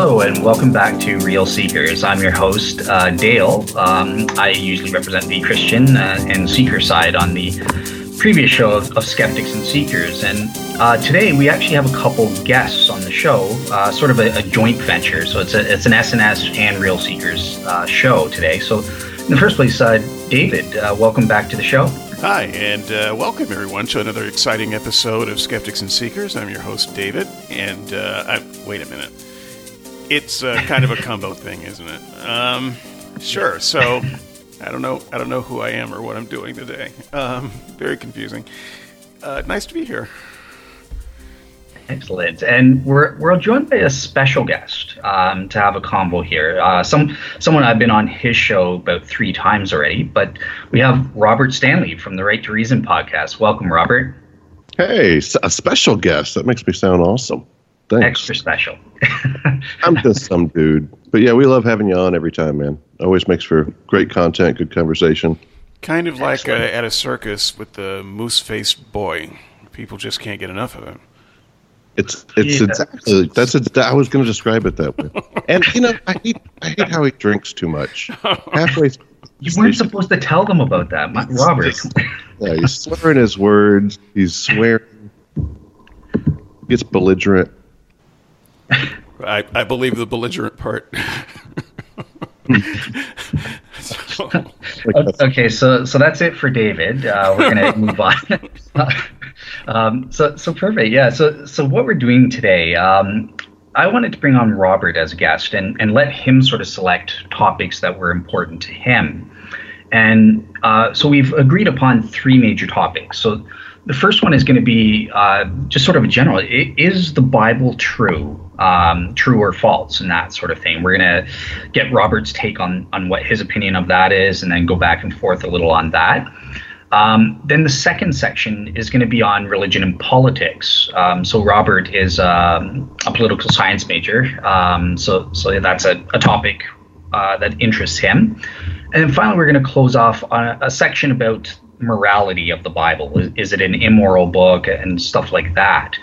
Hello, and welcome back to Real Seekers. I'm your host, uh, Dale. Um, I usually represent the Christian uh, and seeker side on the previous show of, of Skeptics and Seekers. And uh, today we actually have a couple guests on the show, uh, sort of a, a, joint venture. So it's, a, it's an SNS and Real Seekers uh, show today. So, in the first place, uh, David, welcome back to the show. Hi, and uh, welcome everyone to another exciting episode of Skeptics and Seekers. I'm your host, David, and uh, I, wait a minute. It's uh, kind of a combo thing, isn't it? Um, sure. So I don't know. I don't know who I am or what I'm doing today. Um, very confusing. Uh, nice to be here. Excellent, and we're we're joined by a special guest um, to have a convo here. Uh, some someone I've been on his show about three times already, but we have Robert Stanley from the Right to Reason podcast. Welcome, Robert. Hey, a special guest. That makes me sound awesome. Thanks. Extra special. I'm just some dude. But yeah, we love having you on every time, man. Always makes for great content, good conversation. Kind of like uh, at a circus with the moose faced boy. People just can't get enough of him. It's it's yeah. exactly that's it. I was going to describe it that way. And you know, I hate I hate how he drinks too much. Halfway, you weren't supposed to tell them about that, Robert. yeah, he's slurring his words. He's swearing. He gets belligerent. I, I believe the belligerent part. so. Okay, so so that's it for David. Uh, we're gonna move on. um, so so perfect. Yeah. So so what we're doing today. Um, I wanted to bring on Robert as a guest and, and let him sort of select topics that were important to him. And uh, so we've agreed upon three major topics. So the first one is going to be uh, just sort of a general is the Bible true? um, true or false and that sort of thing. We're going to get Robert's take on on what his opinion of that is, and then go back and forth a little on that. Um, then the second section is going to be on religion and politics. Um, so Robert is um, a political science major, um, so so that's a, a topic uh, that interests him. And then finally, we're going to close off on a, a section about morality of the Bible. Is, is, it an immoral book and stuff like that?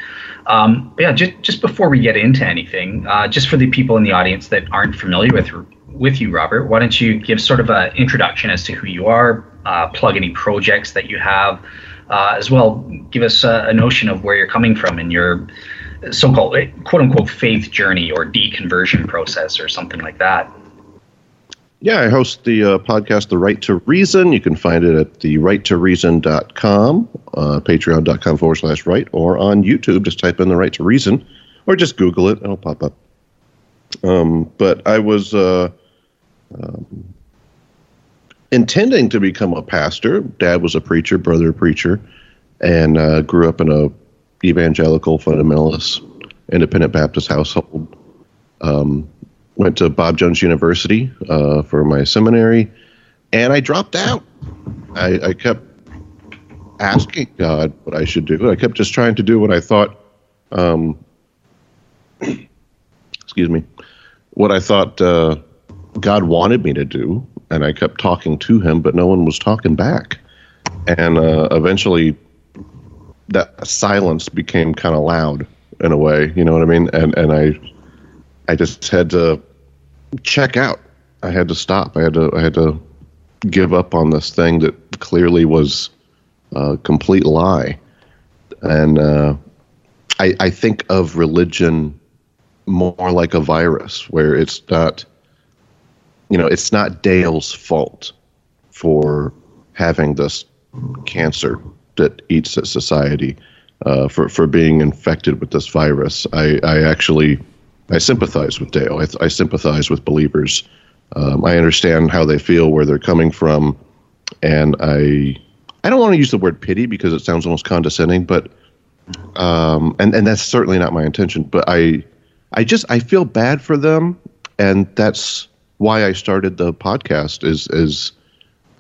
Um, yeah, just just before we get into anything, uh, just for the people in the audience that aren't familiar with with you, Robert, why don't you give sort of an introduction as to who you are, uh, plug any projects that you have, uh, as well. Give us a, a, notion of where you're coming from in your so-called quote unquote faith journey or deconversion process or something like that. Yeah, I host the uh, podcast, The Right to Reason. You can find it at the uh, patreon.com forward slash right, or on YouTube. Just type in The Right to Reason, or just Google it, and it'll pop up. Um, but I was uh, um, intending to become a pastor. Dad was a preacher, brother a preacher, and uh, grew up in a evangelical fundamentalist independent Baptist household. Um, went to Bob Jones University uh, for my seminary, and I dropped out. I, I, kept asking God what I should do. I kept just trying to do what I thought. Um, excuse me, what I thought uh, God wanted me to do, and I kept talking to Him, but no one was talking back. And uh, eventually, that silence became kind of loud in a way. You know what I mean? And and I I just had to check out. I had to stop. I had to I had to give up on this thing that clearly was a complete lie. And uh, I, I think of religion more like a virus, where it's not, you know, it's not Dale's fault for having this cancer that eats at society, uh, for for being infected with this virus. I, I actually I sympathize with Dale. I, I sympathize with believers. Um, I understand how they feel, where they're coming from, and I I don't want to use the word pity because it sounds almost condescending, but um, and and that's certainly not my intention. But I I just I feel bad for them, and that's why I started the podcast. Is is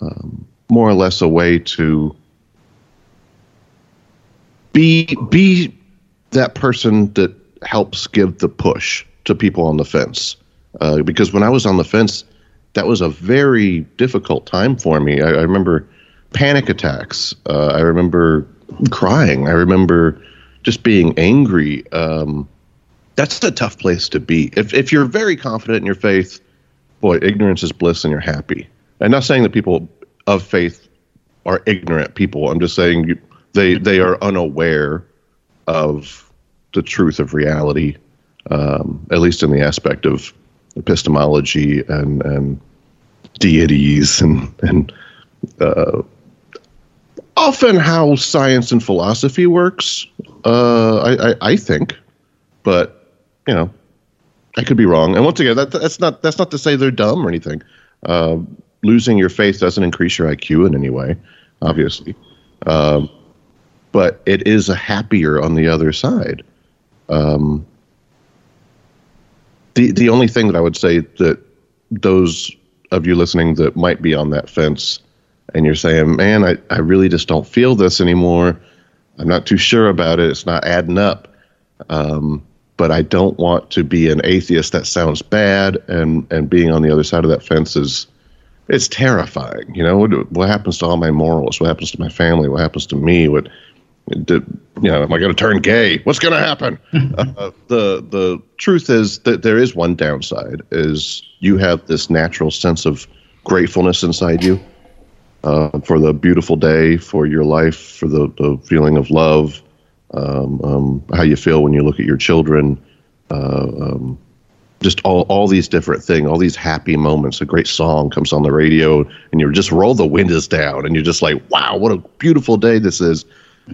um, more or less a way to be be that person that helps give the push to people on the fence. Uh, because when I was on the fence, that was a very difficult time for me. I, I remember panic attacks. Uh, I remember crying. I remember just being angry. Um, that's a tough place to be. If if you're very confident in your faith, boy, ignorance is bliss, and you're happy. I'm not saying that people of faith are ignorant people. I'm just saying you, they they are unaware of the truth of reality, um, at least in the aspect of epistemology and and deities and and uh, often how science and philosophy works. Uh, I, I, I think, but you know, I could be wrong. And once again, that, that's not that's not to say they're dumb or anything. Uh, losing your faith doesn't increase your IQ in any way, obviously. Um, but it is a happier on the other side. Um, the the only thing that I would say that those of you listening that might be on that fence and you're saying, man, I, I really just don't feel this anymore. I'm not too sure about it. It's not adding up. Um, but I don't want to be an atheist. That sounds bad. And, and being on the other side of that fence is, it's terrifying. You know, what, what happens to all my morals? What happens to my family? What happens to me? What, you know, am I going to turn gay? What's going to happen? uh, the the truth is that there is one downside: is you have this natural sense of gratefulness inside you uh, for the beautiful day, for your life, for the, the feeling of love, um, um, how you feel when you look at your children, uh, um, just all, all these different things, all these happy moments. A great song comes on the radio, and you just roll the windows down, and you're just like, wow, what a beautiful day this is.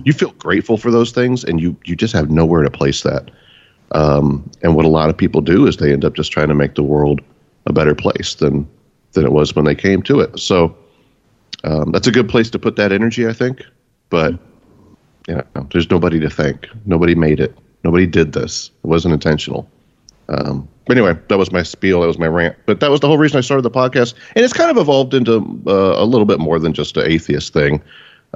You feel grateful for those things, and you, you just have nowhere to place that. Um, and what a lot of people do is they end up just trying to make the world a better place than than it was when they came to it. So um, that's a good place to put that energy, I think. But you know, there's nobody to thank. Nobody made it. Nobody did this. It wasn't intentional. Um, but anyway, that was my spiel. That was my rant. But that was the whole reason I started the podcast, and it's kind of evolved into uh, a little bit more than just an atheist thing.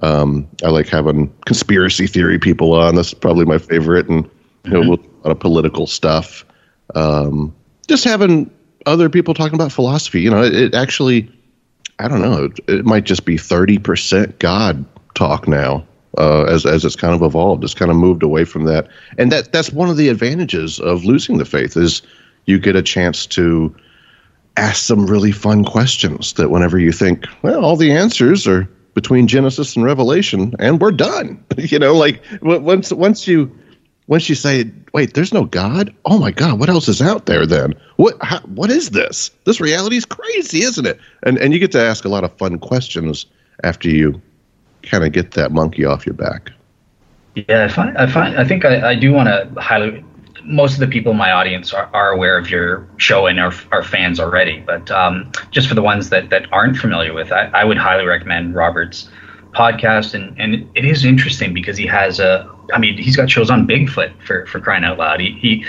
Um, I like having conspiracy theory people on. That's probably my favorite, and you know, mm-hmm. a lot of political stuff. Um, just having other people talking about philosophy. You know, it, it actually I don't know. It, it might just be thirty percent God talk now. Uh, as as it's kind of evolved, it's kind of moved away from that, and that that's one of the advantages of losing the faith is you get a chance to ask some really fun questions that whenever you think, well, all the answers are between Genesis and Revelation, and we're done. you know, like once once you once you say, wait, there's no God. Oh my God, what else is out there then? What how, what is this? This reality is crazy, isn't it? And and you get to ask a lot of fun questions after you kind of get that monkey off your back. Yeah, I find I find I think I, I do want to highlight. Most of the people in my audience are, are aware of your show and are, are fans already, but um, just for the ones that, that aren't familiar with, I, I would highly recommend Robert's podcast, and and it is interesting because he has a. I mean, he's got shows on Bigfoot for for crying out loud. He, he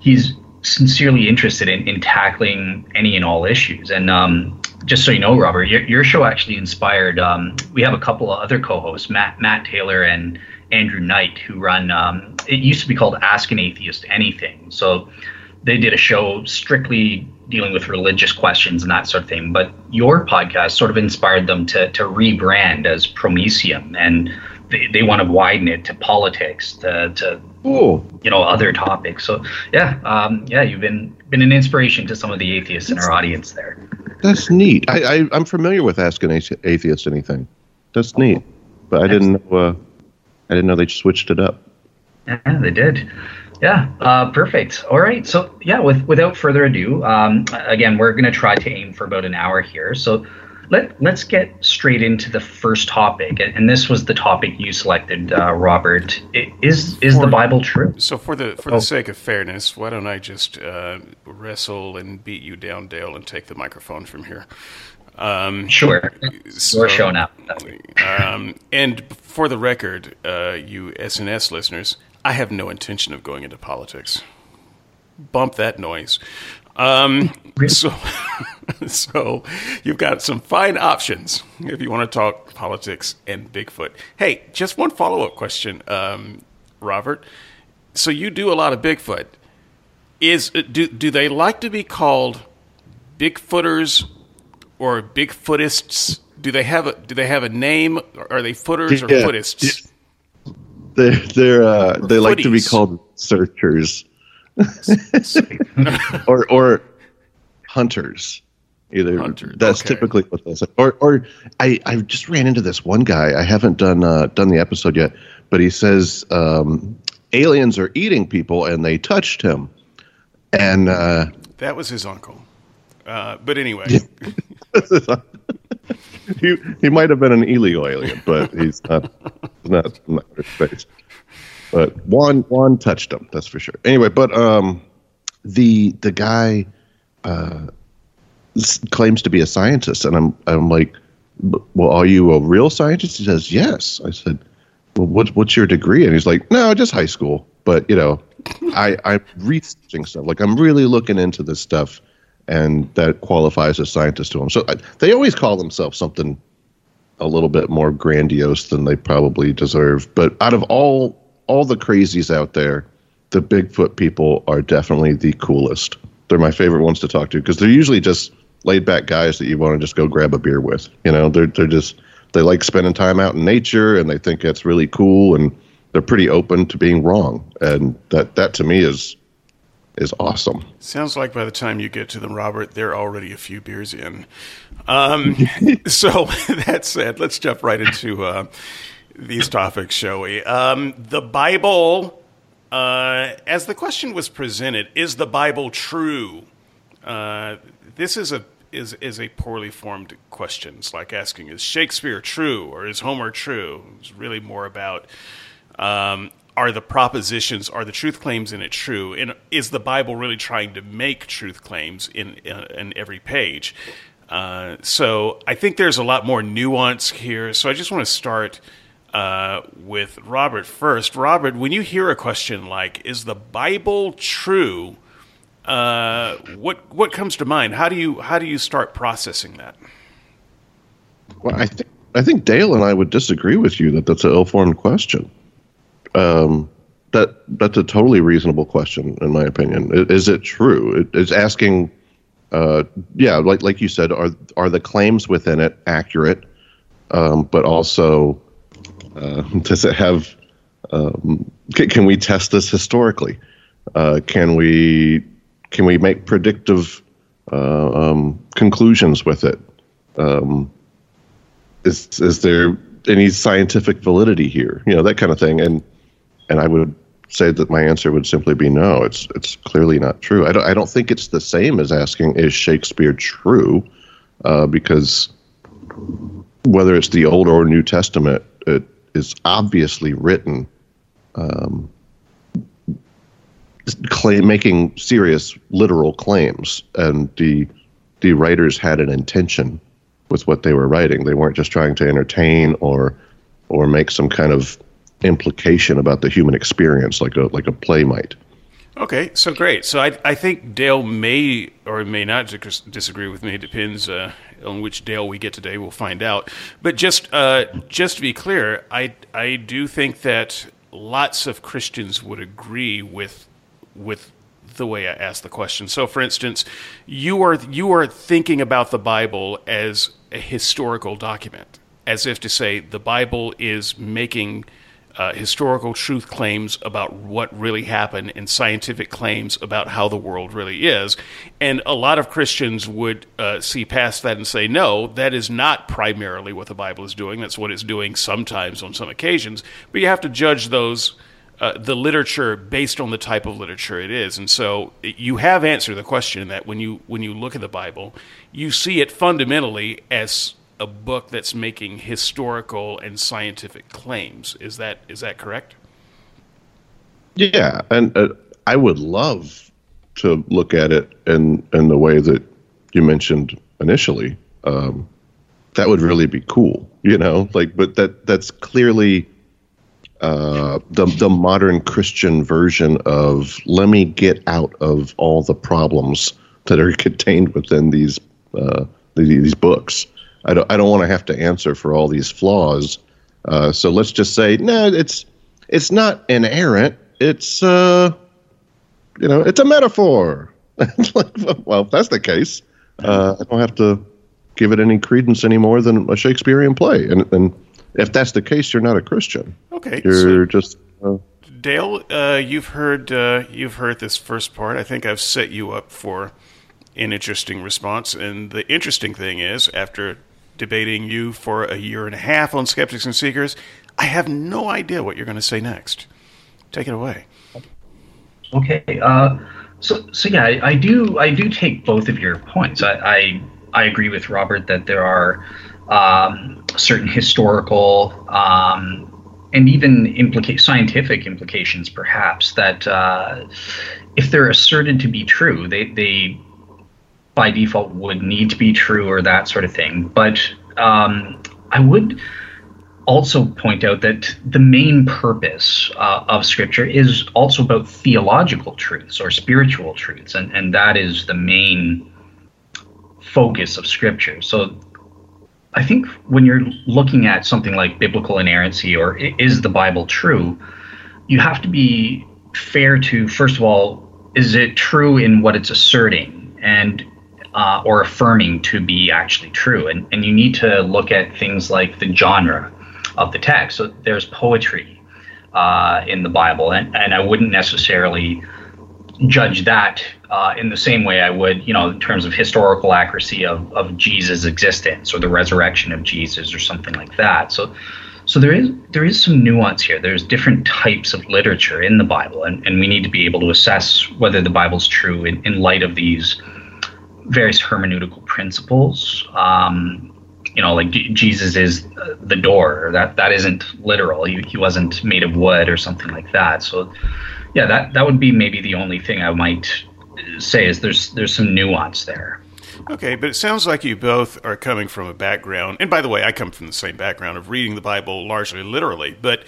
he's sincerely interested in, in tackling any and all issues. And um, just so you know, Robert, your, your show actually inspired. Um, we have a couple of other co-hosts, Matt Matt Taylor and Andrew Knight, who run. Um, it used to be called Ask an Atheist Anything. So they did a show strictly dealing with religious questions and that sort of thing. But your podcast sort of inspired them to to rebrand as Prometheum, and they, they want to widen it to politics, to, to Ooh. you know other topics. So yeah, um, yeah, you've been been an inspiration to some of the atheists that's, in our audience there. That's neat. I, I am familiar with Ask an Atheist anything. That's neat, but I didn't know. Uh, I didn't know they switched it up. Yeah, they did. Yeah, uh, perfect. All right. So yeah, with without further ado, um, again, we're going to try to aim for about an hour here. So let let's get straight into the first topic, and this was the topic you selected, uh, Robert. Is is for, the Bible true? So for the for oh. the sake of fairness, why don't I just uh, wrestle and beat you down, Dale, and take the microphone from here? Um, sure. So, You're showing up. um, and for the record, uh, you SNS listeners, I have no intention of going into politics. Bump that noise. Um, so, so you've got some fine options if you want to talk politics and Bigfoot. Hey, just one follow up question, um, Robert. So you do a lot of Bigfoot. Is do do they like to be called Bigfooters or Bigfootists? Do they have a do they have a name? Are they footers or yeah. footists? They're they're uh, they like to be called searchers. or or hunters. Either Hunter. that's okay. typically what they say. Or or I I just ran into this one guy. I haven't done uh, done the episode yet, but he says um, aliens are eating people and they touched him, and uh, that was his uncle. Uh, but anyway, he he might have been an illegal alien, but he's not not not space. But Juan Juan touched him. That's for sure. Anyway, but um, the the guy uh, claims to be a scientist, and I'm I'm like, well, are you a real scientist? He says yes. I said, well, what, what's your degree? And he's like, no, just high school. But you know, I I'm researching stuff. Like I'm really looking into this stuff, and that qualifies as scientist to them. So I, they always call themselves something a little bit more grandiose than they probably deserve. But out of all all the crazies out there, the Bigfoot people are definitely the coolest. They're my favorite ones to talk to because they're usually just laid back guys that you want to just go grab a beer with. You know, they're they're just they like spending time out in nature and they think that's really cool and they're pretty open to being wrong. And that that to me is is awesome. Sounds like by the time you get to them, Robert, they're already a few beers in. Um, so that said, let's jump right into uh, these topics, shall we? Um, the Bible, uh, as the question was presented, is the Bible true? Uh, this is a is is a poorly formed question. It's like asking, is Shakespeare true or is Homer true? It's really more about um, are the propositions, are the truth claims in it true, and is the Bible really trying to make truth claims in in, in every page? Uh, so I think there's a lot more nuance here. So I just want to start uh, with Robert first. Robert, when you hear a question like, "Is the Bible true?" Uh, what what comes to mind? How do you how do you start processing that? Well, I think I think Dale and I would disagree with you that that's an ill-formed question. Um, that that's a totally reasonable question, in my opinion. Is it true? it's asking, uh, yeah, like like you said, are are the claims within it accurate? Um, but also, uh, does it have? Um, can, can, we test this historically? Uh, can we can we make predictive uh, um, conclusions with it? Um, is is there any scientific validity here? You know that kind of thing, and and I would say that my answer would simply be no. It's it's clearly not true. I don't I don't think it's the same as asking is Shakespeare true, uh, because whether it's the Old or New Testament, it is obviously written um, claim making serious literal claims and the the writers had an intention with what they were writing they weren't just trying to entertain or or make some kind of implication about the human experience like a like a play might. Okay so great. So i i think dale may or may not disagree with me. It depends uh, on which dale we get today. We'll find out. But just uh, just to be clear i i do think that lots of christians would agree with with the way I ask the question. So, for instance, you are you are thinking about the Bible as a historical document, as if to say the Bible is making uh, historical truth claims about what really happened and scientific claims about how the world really is. And a lot of Christians would uh, see past that and say, no, that is not primarily what the Bible is doing. That's what it's doing sometimes on some occasions. But you have to judge those uh, the literature based on the type of literature it is. And so you have answered the question that when you when you look at the Bible, you see it fundamentally as a book that's making historical and scientific claims. Is that is that correct? Yeah, and uh, I would love to look at it in in the way that you mentioned initially. Um, that would really be cool, you know. Like, but that that's clearly uh, the the modern Christian version of let me get out of all the problems that are contained within these uh, these books. I don't I don't want to have to answer for all these flaws. Uh, so let's just say no, it's it's not inerrant. It's uh, you know, it's a metaphor. well, if that's the case, uh, I don't have to give it any credence any more than a Shakespearean play. And and if that's the case, you're not a Christian. Okay. You're so just. Uh, Dale, uh, you've heard uh, you've heard this first part. I think I've set you up for an interesting response. And the interesting thing is, after debating you for a year and a half on Skeptics and Seekers, I have no idea what you're going to say next. Take it away. Okay. Uh, so, so yeah, I, I, do I do take both of your points. I, I, I agree with Robert that there are um, certain historical um, and even implica- scientific implications, perhaps, that uh, if they're asserted to be true, they, they by default would need to be true or that sort of thing. But um, I would also point out that the main purpose uh, of Scripture is also about theological truths or spiritual truths, and, and that is the main focus of Scripture. So I think when you're looking at something like biblical inerrancy or is the Bible true, you have to be fair to, first of all, is it true in what it's asserting? And uh, or affirming to be actually true. And, and you need to look at things like the genre of the text. So there's poetry uh, in the Bible, and, and I wouldn't necessarily judge that uh, in the same way I would, you know, in terms of historical accuracy of, of Jesus' existence or the resurrection of Jesus or something like that. So, so there is there is some nuance here. There's different types of literature in the Bible, and, and we need to be able to assess whether the Bible's true in, in light of these various hermeneutical principles. Um, you know, like Jesus is the door. That that isn't literal. He, he wasn't made of wood or something like that. So, yeah, that that would be maybe the only thing I might say is there's there's some nuance there. Okay, but it sounds like you both are coming from a background, and by the way, I come from the same background of reading the Bible largely literally, but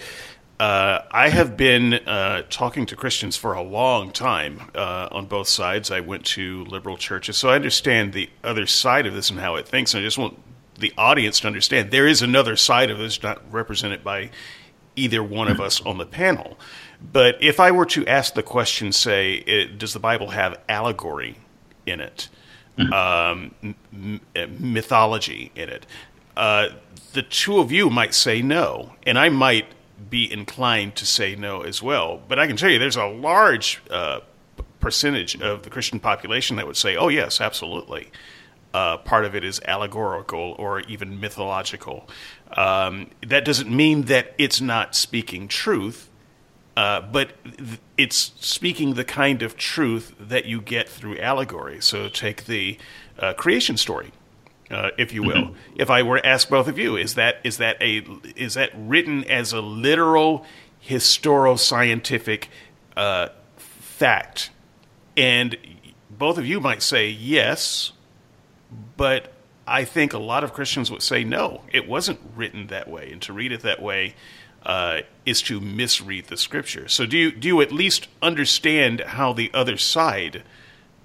uh, I have been uh, talking to Christians for a long time uh, on both sides. I went to liberal churches, so I understand the other side of this and how it thinks. And I just want the audience to understand there is another side of this, not represented by either one of us on the panel. But if I were to ask the question, say, it, does the Bible have allegory in it, mm-hmm. um, m- mythology in it? Uh, the two of you might say no, and I might be inclined to say no as well. But I can tell you, there's a large uh, percentage of the Christian population that would say, "Oh yes, absolutely." Uh, part of it is allegorical or even mythological. Um, that doesn't mean that it's not speaking truth, uh, but th- it's speaking the kind of truth that you get through allegory. So take the uh, creation story uh, if you will. Mm-hmm. If I were to ask both of you, is that is that a is that written as a literal historical uh, fact? And both of you might say yes, but I think a lot of Christians would say no. It wasn't written that way, and to read it that way uh, is to misread the scripture. So do you do you at least understand how the other side?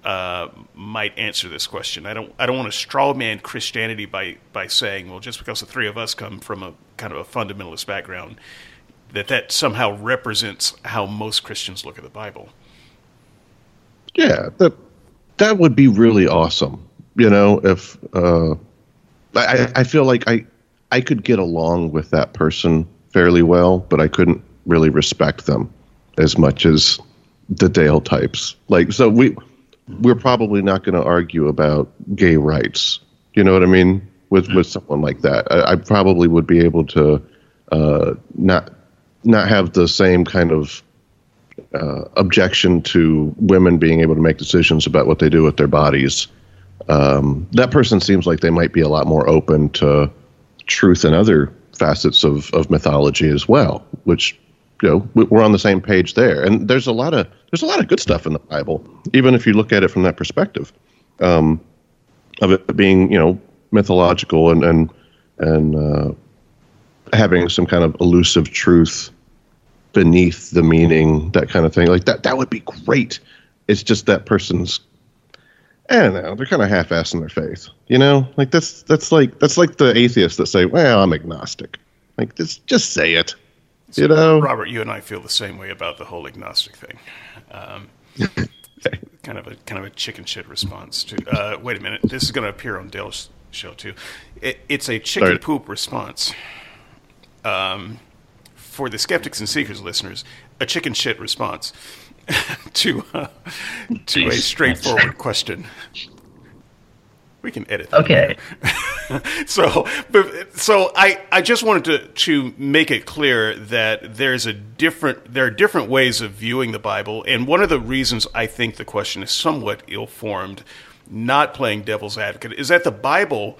Uh, might answer this question. I don't I don't want to straw man Christianity by by saying, well, just because the three of us come from a kind of a fundamentalist background, that that somehow represents how most Christians look at the Bible. Yeah, that that would be really awesome. You know, if uh, I I feel like I I could get along with that person fairly well, but I couldn't really respect them as much as the Dale types. Like so we we're probably not going to argue about gay rights. You know what I mean? With with someone like that, I, I probably would be able to uh, not not have the same kind of uh, objection to women being able to make decisions about what they do with their bodies. Um, that person seems like they might be a lot more open to truth and other facets of, of mythology as well, which you know we're on the same page there. And there's a lot of there's a lot of good stuff in the Bible, even if you look at it from that perspective, um, of it being you know mythological and and and uh, having some kind of elusive truth beneath the meaning, that kind of thing. Like that that would be great. It's just that person's I don't know. They're kind of half-assing their faith, you know. Like that's that's like that's like the atheists that say, "Well, I'm agnostic." Like just just say it. So, you know, Robert, you and I feel the same way about the whole agnostic thing. Um, kind of a kind of a chicken shit response to. Uh, wait a minute, this is going to appear on Dale's show too. It, it's a chicken Sorry. poop response. Um, for the skeptics and seekers listeners, a chicken shit response to uh, to a straightforward question. We can edit. okay. so, but, so I, I just wanted to, to make it clear that there's a different there are different ways of viewing the Bible, and one of the reasons I think the question is somewhat ill formed, not playing devil's advocate, is that the Bible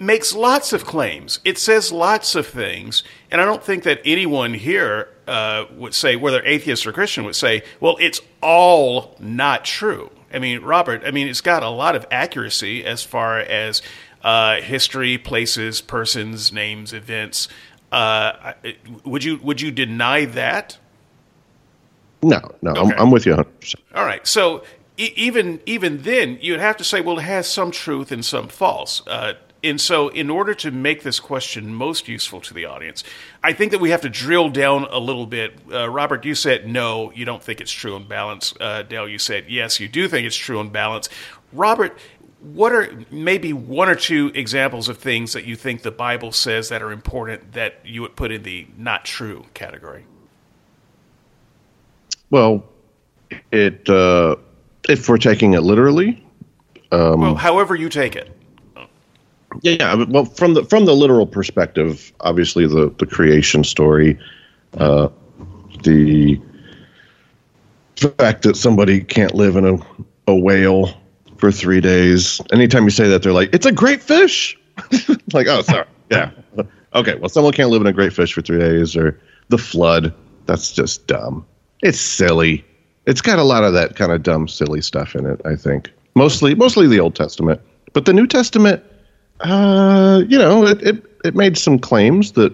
makes lots of claims. It says lots of things, and I don't think that anyone here uh, would say, whether atheist or Christian, would say, "Well, it's all not true." I mean, Robert, I mean, it's got a lot of accuracy as far as uh, history, places, persons, names, events. Uh, would you would you deny that? No, no, okay. I'm, I'm, with you 100%. All right, so e- even even then, you'd have to say, well, it has some truth and some false. Uh, and so, in order to make this question most useful to the audience, I think that we have to drill down a little bit. Uh, Robert, you said no, you don't think it's true and balance. Uh, Dale, you said yes, you do think it's true and balance. Robert, what are maybe one or two examples of things that you think the Bible says that are important that you would put in the not true category? Well, it uh, if we're taking it literally, um, well, however you take it. Yeah, well, from the from the literal perspective, obviously the the creation story, uh, the fact that somebody can't live in a a whale for three days. Anytime you say that, they're like, "It's a great fish." like, oh, sorry, yeah, okay. Well, someone can't live in a great fish for three days, or the flood. That's just dumb. It's silly. It's got a lot of that kind of dumb, silly stuff in it. I think mostly, mostly the Old Testament, but the New Testament uh, you know, it, it, it made some claims that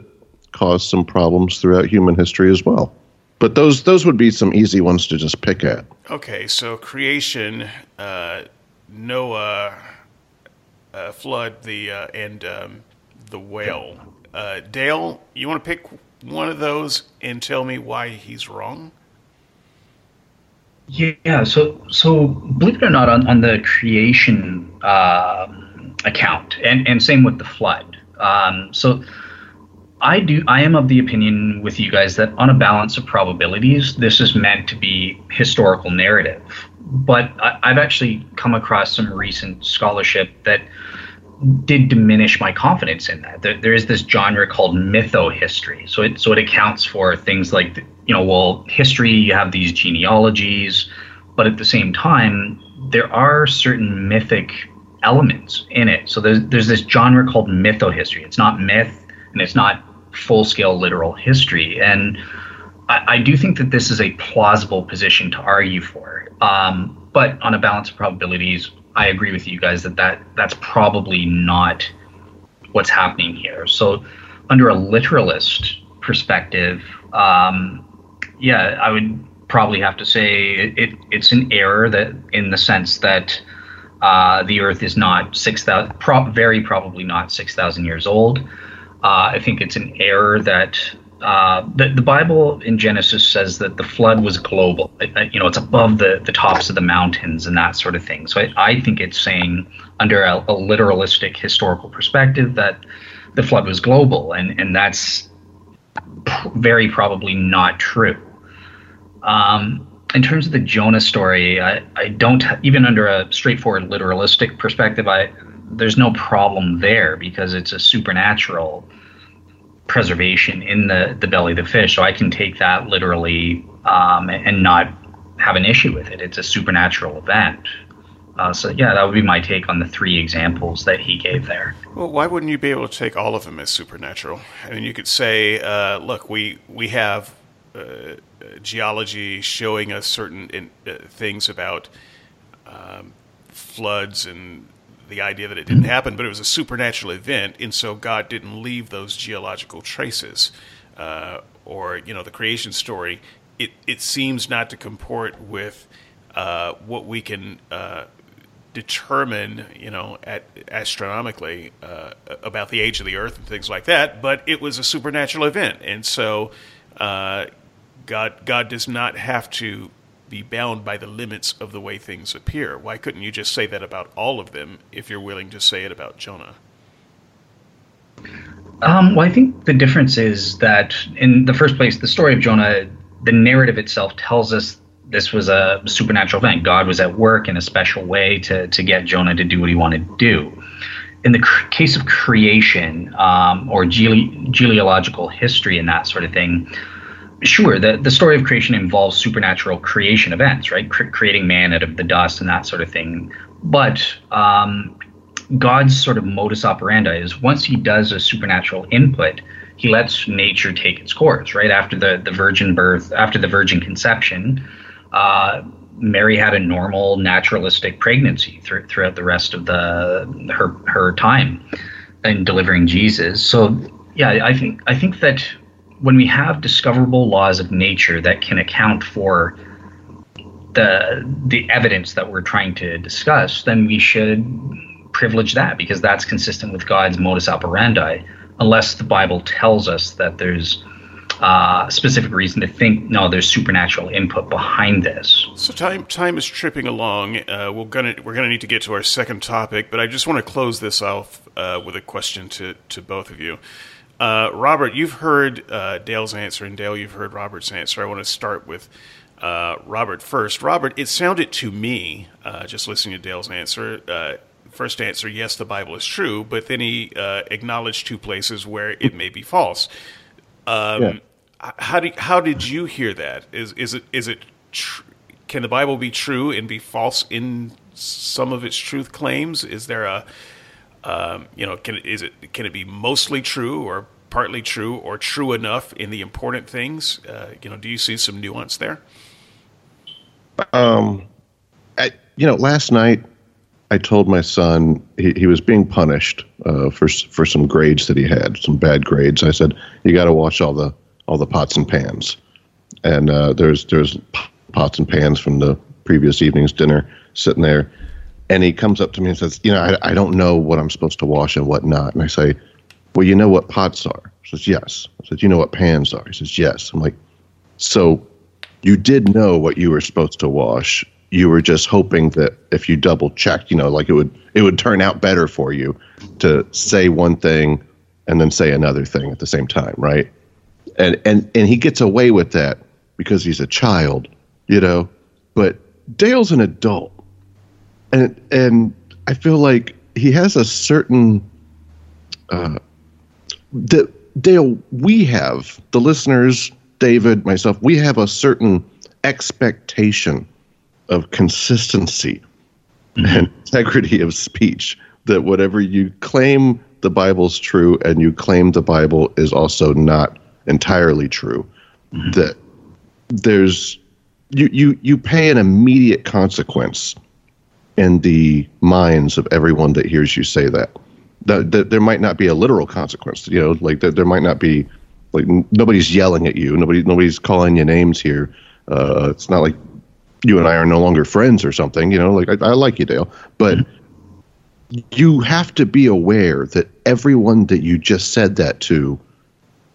caused some problems throughout human history as well. But those those would be some easy ones to just pick at. Okay, so creation, uh, Noah, uh, flood, the uh, and um, the whale. Uh, Dale, you want to pick one of those and tell me why he's wrong? Yeah. So so believe it or not, on on the creation. Um, account, and and same with the flood. Um, so I do. I am of the opinion with you guys that on a balance of probabilities, this is meant to be historical narrative. But I, I've actually come across some recent scholarship that did diminish my confidence in that. There, there is this genre called mytho-history. So it so it accounts for things like you know, well, history. You have these genealogies, but at the same time, there are certain mythic elements in it. So there's there's this genre called mytho-history. It's not myth and it's not full-scale literal history. And I, I do think that this is a plausible position to argue for. Um, but on a balance of probabilities, I agree with you guys that, that that's probably not what's happening here. So under a literalist perspective, um, yeah, I would probably have to say it, it, it's an error that in the sense that uh, the Earth is not six thousand, pro- very probably not six thousand years old. Uh, I think it's an error that uh, the, the Bible in Genesis says that the flood was global. It, you know, it's above the, the tops of the mountains and that sort of thing. So I, I think it's saying, under a, a, literalistic historical perspective, that the flood was global, and and that's very probably not true. Um, in terms of the Jonah story, I, I don't even under a straightforward literalistic perspective, I there's no problem there because it's a supernatural preservation in the, the belly of the fish. So I can take that literally um, and not have an issue with it. It's a supernatural event. Uh, so yeah, that would be my take on the three examples that he gave there. Well, why wouldn't you be able to take all of them as supernatural? I mean, you could say, uh, look, we we have uh, geology showing us certain in, uh, things about um, floods and the idea that it didn't happen, but it was a supernatural event, and so God didn't leave those geological traces. Uh, or you know, the creation story, it it seems not to comport with uh, what we can uh, determine, you know, at, astronomically uh, about the age of the Earth and things like that. But it was a supernatural event, and so uh, God God does not have to be bound by the limits of the way things appear. Why couldn't you just say that about all of them if you're willing to say it about Jonah? Um, well, I think the difference is that in the first place, the story of Jonah, the narrative itself tells us this was a supernatural event. God was at work in a special way to, to get Jonah to do what he wanted to do. In the cr- case of creation um, or gele- genealogical history and that sort of thing, sure, the, the story of creation involves supernatural creation events, right? C- creating man out of the dust and that sort of thing. But um, God's sort of modus operandi is once he does a supernatural input, he lets nature take its course, right? After the, the virgin birth, after the virgin conception, uh, Mary had a normal, naturalistic pregnancy th- throughout the rest of the her her time in delivering Jesus. So, yeah, I think I think that when we have discoverable laws of nature that can account for the the evidence that we're trying to discuss, then we should privilege that because that's consistent with God's modus operandi, unless the Bible tells us that there's uh, specific reason to think no, there's supernatural input behind this. So time time is tripping along. Uh, we're gonna we're gonna need to get to our second topic, but I just want to close this off uh, with a question to to both of you. Uh, Robert, you've heard uh, Dale's answer, and Dale, you've heard Robert's answer. I want to start with uh, Robert first. Robert, it sounded to me, just listening to Dale's answer, first answer, yes, the Bible is true, but then he uh, acknowledged two places where it may be false. Um, yeah. How did how did you hear that? Is is it is it tr- can the Bible be true and be false in some of its truth claims? Is there a um, you know can is it can it be mostly true or partly true or true enough in the important things? Uh, you know, do you see some nuance there? Um, I, you know, last night I told my son he, he was being punished uh, for for some grades that he had, some bad grades. I said, "You got to wash all the all the pots and pans." And uh, there's there's pots and pans from the previous evening's dinner sitting there, and he comes up to me and says, "You know, I, I don't know what I'm supposed to wash and what not." And I say, "Well, you know what pots are?" He says, "Yes." I said, "You know what pans are?" He says, "Yes." I'm like, "So." You did know what you were supposed to wash, you were just hoping that if you double checked, you know, like it would it would turn out better for you to say one thing and then say another thing at the same time, right? And and and he gets away with that because he's a child, you know. But Dale's an adult, and and I feel like he has a certain. Uh, the, Dale, we have the listeners, David, myself, we have a certain expectation of consistency mm-hmm. and integrity of speech that whatever you claim the Bible's true and you claim the Bible is also not entirely true, mm-hmm. that there's you, you you pay an immediate consequence in the minds of everyone that hears you say that. That, that there might not be a literal consequence, you know, like that there might not be like nobody's yelling at you, nobody nobody's calling you names here. Uh, it's not like you and I are no longer friends or something. You know, like I, I like you, Dale, but you have to be aware that everyone that you just said that to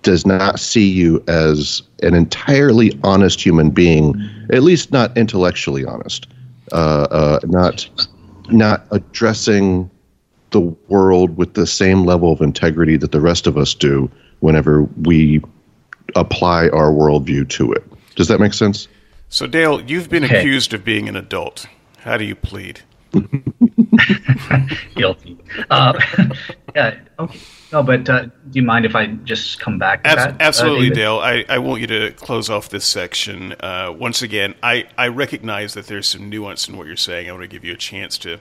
does not see you as an entirely honest human being, at least not intellectually honest, uh, uh, not not addressing the world with the same level of integrity that the rest of us do whenever we apply our worldview to it. Does that make sense? So, Dale, you've been okay. accused of being an adult. How do you plead? Guilty. Uh, yeah. Okay. No, but uh, do you mind if I just come back to Ab- that? Uh, absolutely, uh, Dale. I, I want you to close off this section. Uh, once again, I, I recognize that there's some nuance in what you're saying. I want to give you a chance to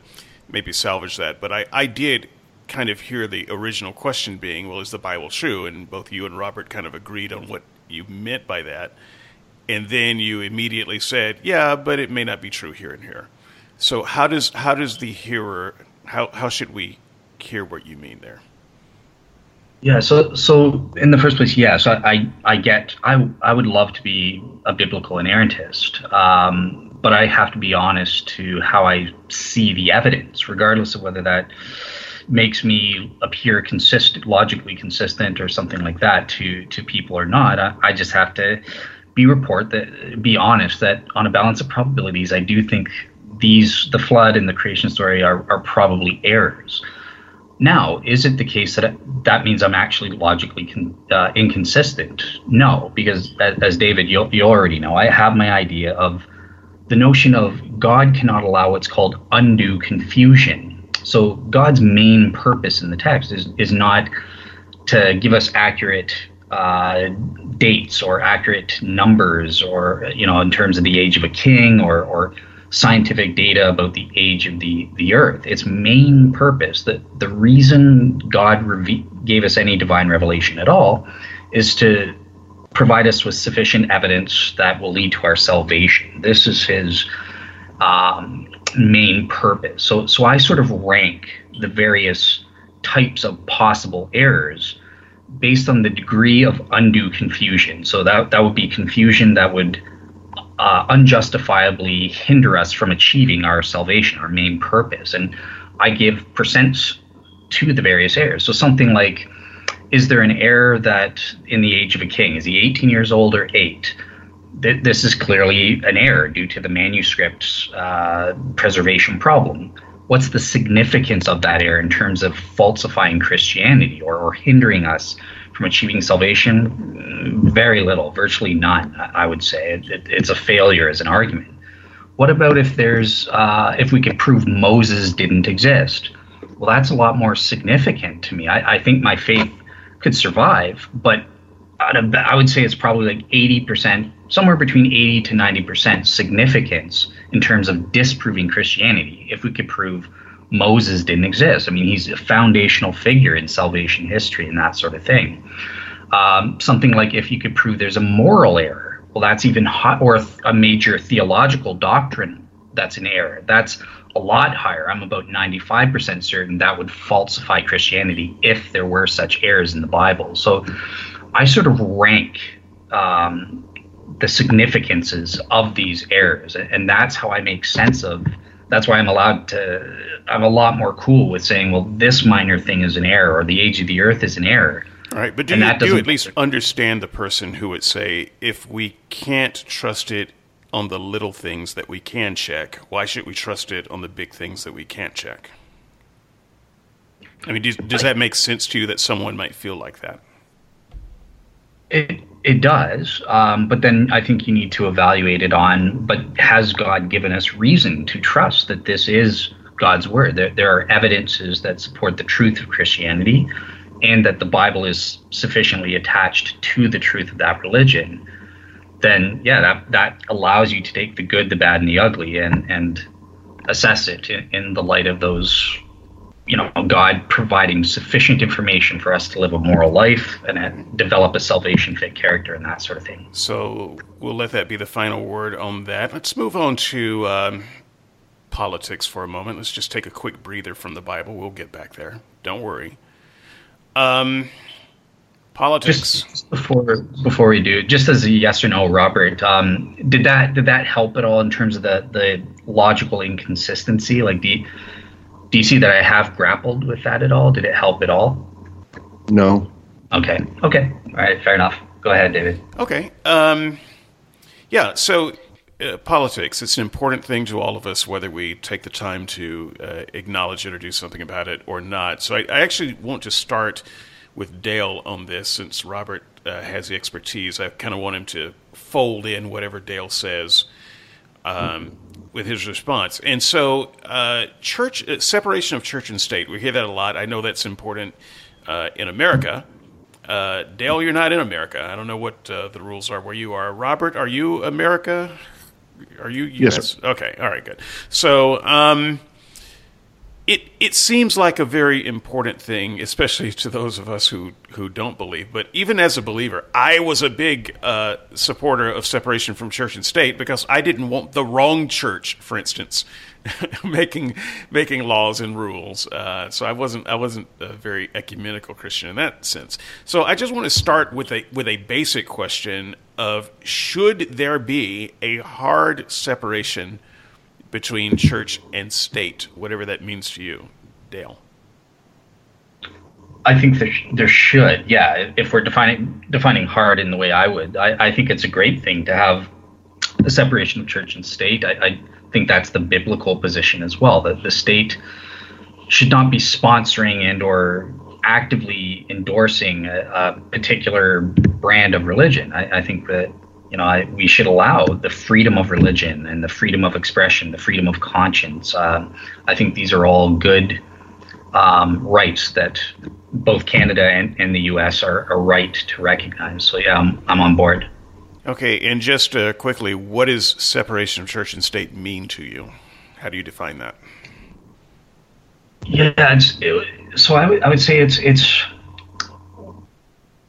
maybe salvage that. But I, I did kind of hear the original question being, well, is the Bible true? And both you and Robert kind of agreed on what you meant by that and then you immediately said, "Yeah, but it may not be true here and here." So how does how does the hearer how how should we hear what you mean there? Yeah, so so in the first place, yes, yeah, so I, I, get I I would love to be a biblical inerrantist, um, but I have to be honest to how I see the evidence, regardless of whether that makes me appear consistent, logically consistent, or something like that to to people or not. I, I just have to be report that be honest that on a balance of probabilities, I do think these the flood and the creation story are, are probably errors. Now, is it the case that that means I'm actually logically con- uh, inconsistent? No, because as, as David, you, you already know, I have my idea of the notion of God cannot allow what's called undue confusion. So God's main purpose in the text is is not to give us accurate uh, dates or accurate numbers, or you know, in terms of the age of a king, or or scientific data about the age of the the earth. Its main purpose, the the reason God reve- gave us any divine revelation at all, is to provide us with sufficient evidence that will lead to our salvation. This is His um, main purpose. So so I sort of rank the various types of possible errors based on the degree of undue confusion. So that that would be confusion that would uh, unjustifiably hinder us from achieving our salvation, our main purpose. And I give percents to the various errors. So something like, is there an error that in the age of a king is he 18 years old or eight? Th- this is clearly an error due to the manuscript's uh, preservation problem. What's the significance of that error in terms of falsifying Christianity or, or hindering us from achieving salvation? Very little, virtually none. I would say it, it, it's a failure as an argument. What about if there's uh, if we could prove Moses didn't exist? Well, that's a lot more significant to me. I, I think my faith could survive, but I would say it's probably like 80%, somewhere between 80 to 90% significance in terms of disproving Christianity. If we could prove Moses didn't exist. I mean, he's a foundational figure in salvation history and that sort of thing. Um, something like if you could prove there's a moral error, well, that's even hot, or a major theological doctrine that's an error. That's a lot higher. I'm about 95% certain that would falsify Christianity if there were such errors in the Bible. So I sort of rank um, the significances of these errors, and that's how I make sense of that's why I'm allowed to. I'm a lot more cool with saying, well, this minor thing is an error, or the age of the Earth is an error. All right, but do, you, do you at least understand the person who would say, if we can't trust it on the little things that we can check, why should we trust it on the big things that we can't check? I mean, does, does that make sense to you that someone might feel like that? It it does, um, but then I think you need to evaluate it on. But has God given us reason to trust that this is God's word? There, there are evidences that support the truth of Christianity, and that the Bible is sufficiently attached to the truth of that religion. Then, yeah, that that allows you to take the good, the bad, and the ugly, and and assess it in, in the light of those you know God providing sufficient information for us to live a moral life and develop a salvation fit character and that sort of thing. So we'll let that be the final word on that. Let's move on to um, politics for a moment. Let's just take a quick breather from the Bible. We'll get back there. Don't worry. Um, politics. Just before before we do, just as a yes or no, Robert, um, did that did that help at all in terms of the the logical inconsistency? Like the do you see that I have grappled with that at all? Did it help at all? No. Okay. Okay. All right. Fair enough. Go ahead, David. Okay. Um, yeah. So, uh, politics, it's an important thing to all of us, whether we take the time to uh, acknowledge it or do something about it or not. So, I, I, actually want to start with Dale on this since Robert uh, has the expertise. I kind of want him to fold in whatever Dale says. Um, with his response. And so, uh, church uh, separation of church and state. We hear that a lot. I know that's important uh, in America. Uh, Dale, you're not in America. I don't know what uh, the rules are where you are. Robert, are you America? Are you US? Yes. Sir. Okay. All right. Good. So. Um, it it seems like a very important thing, especially to those of us who who don't believe. But even as a believer, I was a big uh, supporter of separation from church and state because I didn't want the wrong church, for instance, making making laws and rules. Uh, so I wasn't I wasn't a very ecumenical Christian in that sense. So I just want to start with a with a basic question of should there be a hard separation between church and state, whatever that means to you, Dale? I think there, there should, yeah. If we're defining defining hard in the way I would, I, I think it's a great thing to have the separation of church and state. I, I think that's the biblical position as well. That the state should not be sponsoring and or actively endorsing a, a particular brand of religion. I, I think that you know I, we should allow the freedom of religion and the freedom of expression, the freedom of conscience. Uh, I think these are all good um, rights that both Canada and, and the U.S. are, are right to recognize. So yeah, I'm, I'm on board. Okay, and just uh, quickly, what does separation of church and state mean to you? How do you define that? Yeah, it, so I would I would say it's it's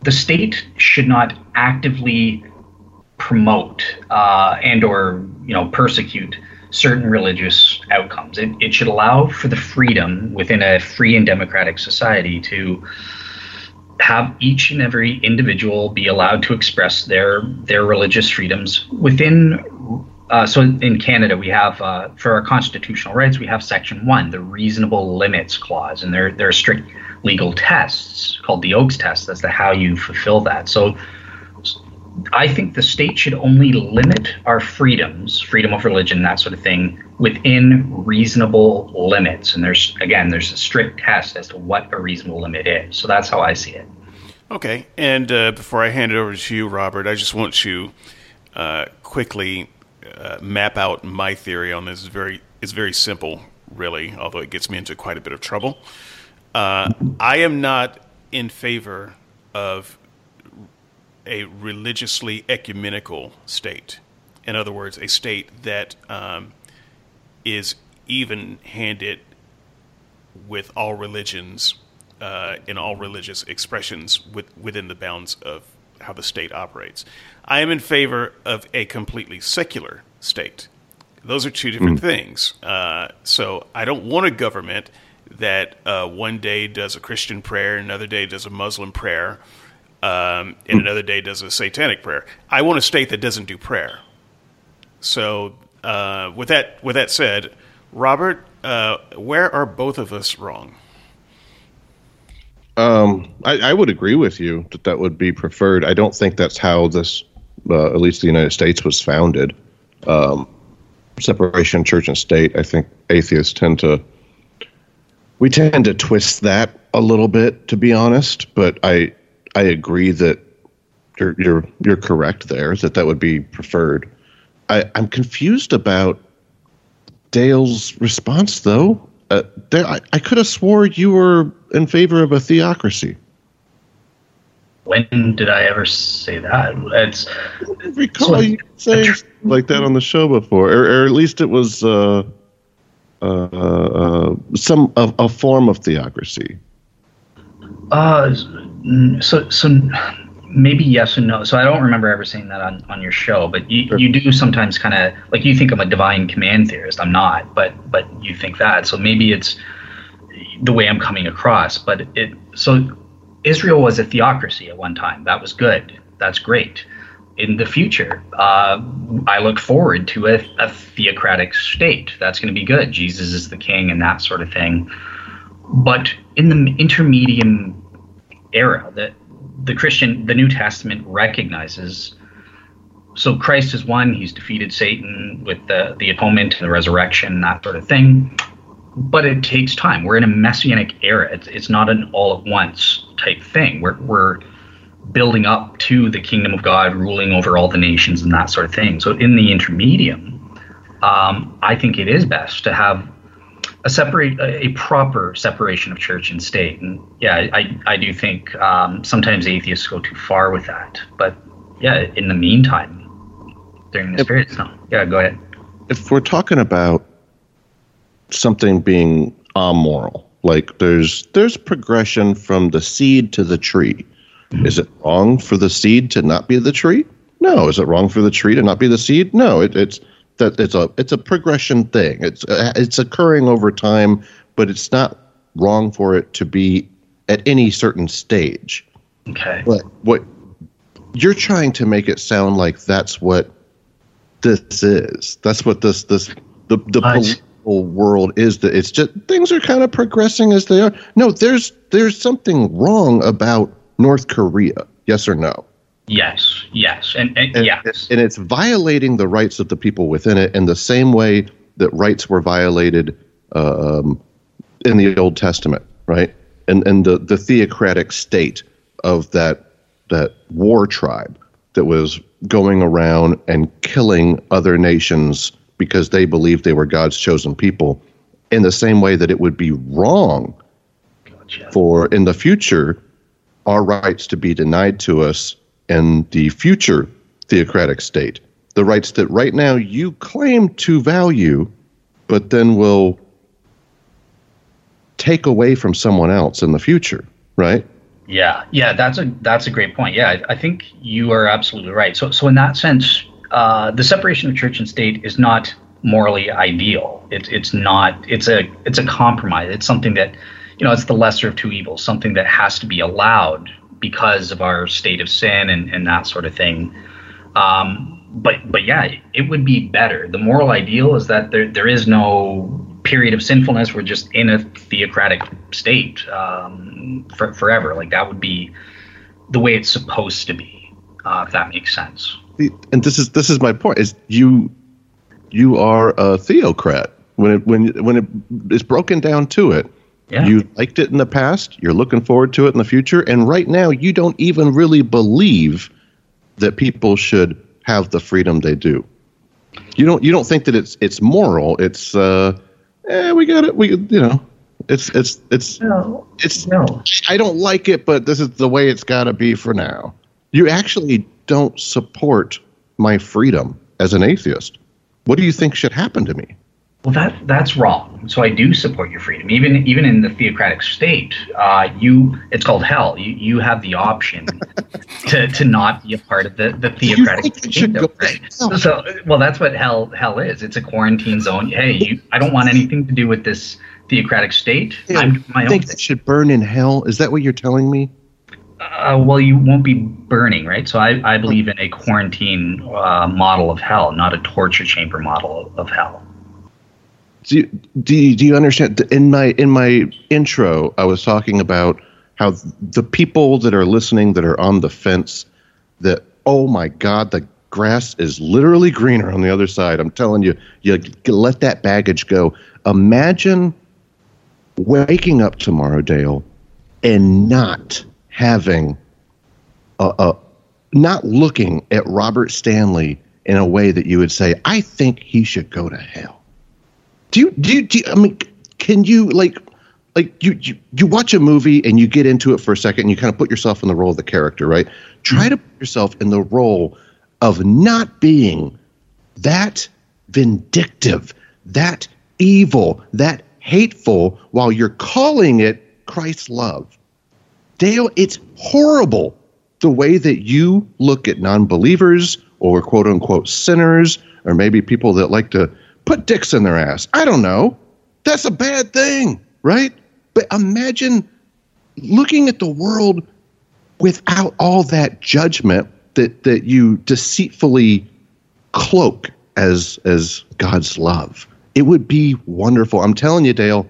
the state should not actively promote uh, and or you know persecute certain religious outcomes. It, it should allow for the freedom within a free and democratic society to have each and every individual be allowed to express their their religious freedoms within uh, so in Canada, we have uh, for our constitutional rights, we have Section One, the reasonable limits clause, and there there are strict legal tests called the Oakes test as to how you fulfill that. So, I think the state should only limit our freedoms, freedom of religion, that sort of thing, within reasonable limits. And there's again, there's a strict test as to what a reasonable limit is. So that's how I see it. Okay, and uh, before I hand it over to you, Robert, I just want to uh, quickly uh, map out my theory on this is very is very simple, really. Although it gets me into quite a bit of trouble. Uh, I am not in favor of a religiously ecumenical state. In other words, a state that um, is even-handed with all religions uh, in all religious expressions with, within the bounds of how the state operates. I am in favor of a completely secular state. Those are two different mm. things. Uh, so I don't want a government that uh, one day does a Christian prayer, another day does a Muslim prayer, um, and another day does a satanic prayer. I want a state that doesn't do prayer. So uh, with that with that said, Robert, uh, where are both of us wrong? Um, I, I, would agree with you that that would be preferred. I don't think that's how this, uh, at least the United States, was founded. Um, separation church and state. I think atheists tend to we tend to twist that a little bit, to be honest. But I I agree that you're you're you're correct there that that would be preferred. I, I'm confused about Dale's response though. Uh, there, I, I could have swore you were in favor of a theocracy. When did I ever say that? It's I recall so, you saying like that on the show before, or, or at least it was uh, uh, uh, some a, a, form of theocracy. Uh, so so maybe yes and no. So I don't remember ever saying that on, on your show, but you, you do sometimes kind of like you think I'm a divine command theorist. I'm not, but but you think that. So maybe it's the way I'm coming across. But it so Israel was a theocracy at one time. That was good. That's great. In the future, uh, I look forward to a, a theocratic state. That's going to be good. Jesus is the king and that sort of thing. But in the intermediate era, that the Christian, the New Testament recognizes. So Christ is one. He's defeated Satan with the the atonement and the resurrection, that sort of thing but it takes time. We're in a messianic era. It's, it's not an all at once type thing. We're, we're building up to the kingdom of God ruling over all the nations and that sort of thing. So in the intermedium, um, I think it is best to have a separate, a, proper separation of church and state. And yeah, I, I do think um, sometimes atheists go too far with that. But yeah, in the meantime, during this if, period, so yeah, go ahead. If we're talking about something being amoral. Like there's there's progression from the seed to the tree. Is it wrong for the seed to not be the tree? No. Is it wrong for the tree to not be the seed? No. It, it's that it's a it's a progression thing. It's uh, it's occurring over time, but it's not wrong for it to be at any certain stage. Okay. But what you're trying to make it sound like that's what this is. That's what this this the the political world is that it's just things are kind of progressing as they are. No, there's there's something wrong about North Korea. Yes or no? Yes, yes, and, and, and yes, and it's violating the rights of the people within it in the same way that rights were violated um, in the Old Testament, right? And and the the theocratic state of that that war tribe that was going around and killing other nations because they believed they were God's chosen people in the same way that it would be wrong gotcha. for in the future our rights to be denied to us in the future theocratic state the rights that right now you claim to value but then will take away from someone else in the future right yeah, yeah, that's a that's a great point. Yeah, I, I think you are absolutely right. So, so in that sense, uh, the separation of church and state is not morally ideal. It's it's not. It's a it's a compromise. It's something that, you know, it's the lesser of two evils. Something that has to be allowed because of our state of sin and and that sort of thing. Um, but but yeah, it would be better. The moral ideal is that there there is no period of sinfulness. We're just in a theocratic state um, for, forever. Like that would be the way it's supposed to be, uh, if that makes sense. And this is this is my point: is you you are a theocrat when it when when it is broken down to it. Yeah. You liked it in the past. You're looking forward to it in the future, and right now you don't even really believe that people should have the freedom they do. You don't. You don't think that it's it's moral. It's uh, eh, we got it. We, you know, it's it's it's no, it's no. I don't like it, but this is the way it's got to be for now. You actually don't support my freedom as an atheist. What do you think should happen to me? Well, that that's wrong. So I do support your freedom, even even in the theocratic state. Uh, you, it's called hell. You you have the option to, to not be a part of the, the theocratic kingdom. Right? So, well, that's what hell hell is. It's a quarantine zone. Hey, you, I don't want anything to do with this theocratic state. Yeah, I'm my own. Think thing. it should burn in hell? Is that what you're telling me? Uh, well, you won't be burning, right? So I, I believe in a quarantine uh, model of hell, not a torture chamber model of hell do you, do do you understand? In my in my intro, I was talking about how the people that are listening that are on the fence that oh my god the grass is literally greener on the other side. I'm telling you, you let that baggage go. Imagine waking up tomorrow, Dale, and not having a, a not looking at Robert Stanley in a way that you would say, I think he should go to hell. Do you, do you, do you, I mean, can you like, like you, you, you watch a movie and you get into it for a second and you kind of put yourself in the role of the character, right? Try mm-hmm. to put yourself in the role of not being that vindictive, that evil, that hateful while you're calling it Christ's love. Dale, it's horrible the way that you look at non believers or quote unquote sinners, or maybe people that like to put dicks in their ass. I don't know. That's a bad thing, right? But imagine looking at the world without all that judgment that that you deceitfully cloak as as God's love. It would be wonderful. I'm telling you, Dale,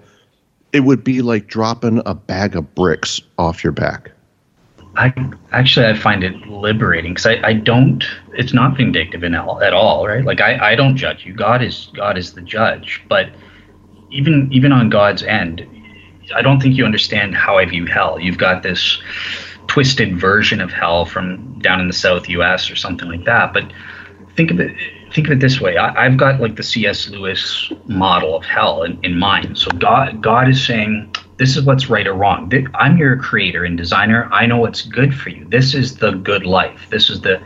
it would be like dropping a bag of bricks off your back. I actually I find it liberating because I, I don't it's not vindictive in all, at all right? Like I, I don't judge you. God is God is the judge. But even even on God's end I don't think you understand how I view hell. You've got this twisted version of hell from down in the South U.S. or something like that. But think of it think of it this way. I, have got like the C.S. Lewis model of hell in, in mind. So God God is saying this is what's right or wrong. I'm your creator and designer. I know what's good for you. This is the good life. This is the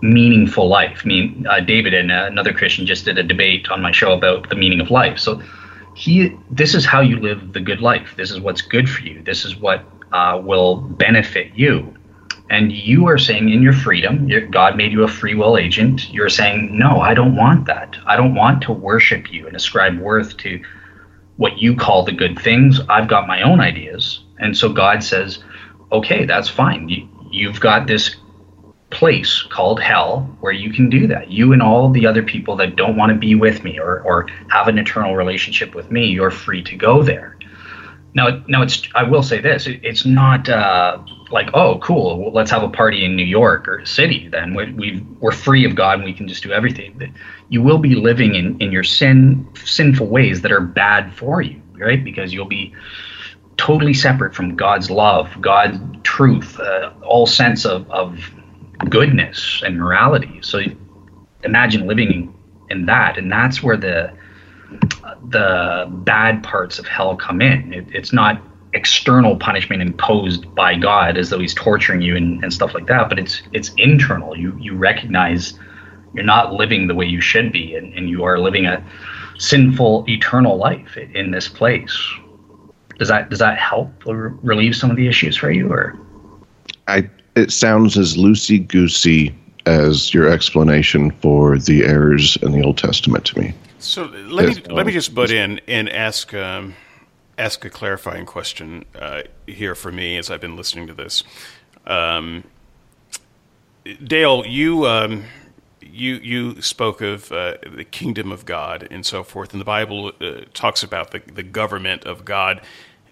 meaningful life. I mean, uh, David and uh, another Christian just did a debate on my show about the meaning of life. So he, this is how you live the good life. This is what's good for you. This is what uh, will benefit you. And you are saying in your freedom, God made you a free will agent. You're saying, no, I don't want that. I don't want to worship you and ascribe worth to what you call the good things. I've got my own ideas. And so God says, okay, that's fine. You, you've got this place called hell where you can do that. You and all the other people that don't want to be with me or, or have an eternal relationship with me, you're free to go there. Now, now it's. I will say this: it, it's not uh, like, oh, cool. Well, let's have a party in New York or city. Then we, we're free of God and we can just do everything. You will be living in, in your sin sinful ways that are bad for you. right? Because you'll be totally separate from God's love, God's truth, uh, all sense of, of goodness and morality. So imagine living in that, and that's where the the bad parts of hell come in. It, it's not external punishment imposed by God as though He's torturing you and, and stuff like that, but it's it's internal. You you recognize you're not living the way you should be, and, and you are living a sinful eternal life in this place. Does that does that help or relieve some of the issues for you, or? I it sounds as loosey goosey as your explanation for the errors in the Old Testament to me. So let me let me just butt in and ask um, ask a clarifying question uh, here for me as I've been listening to this. Um, Dale, you um, you you spoke of uh, the kingdom of God and so forth, and the Bible uh, talks about the the government of God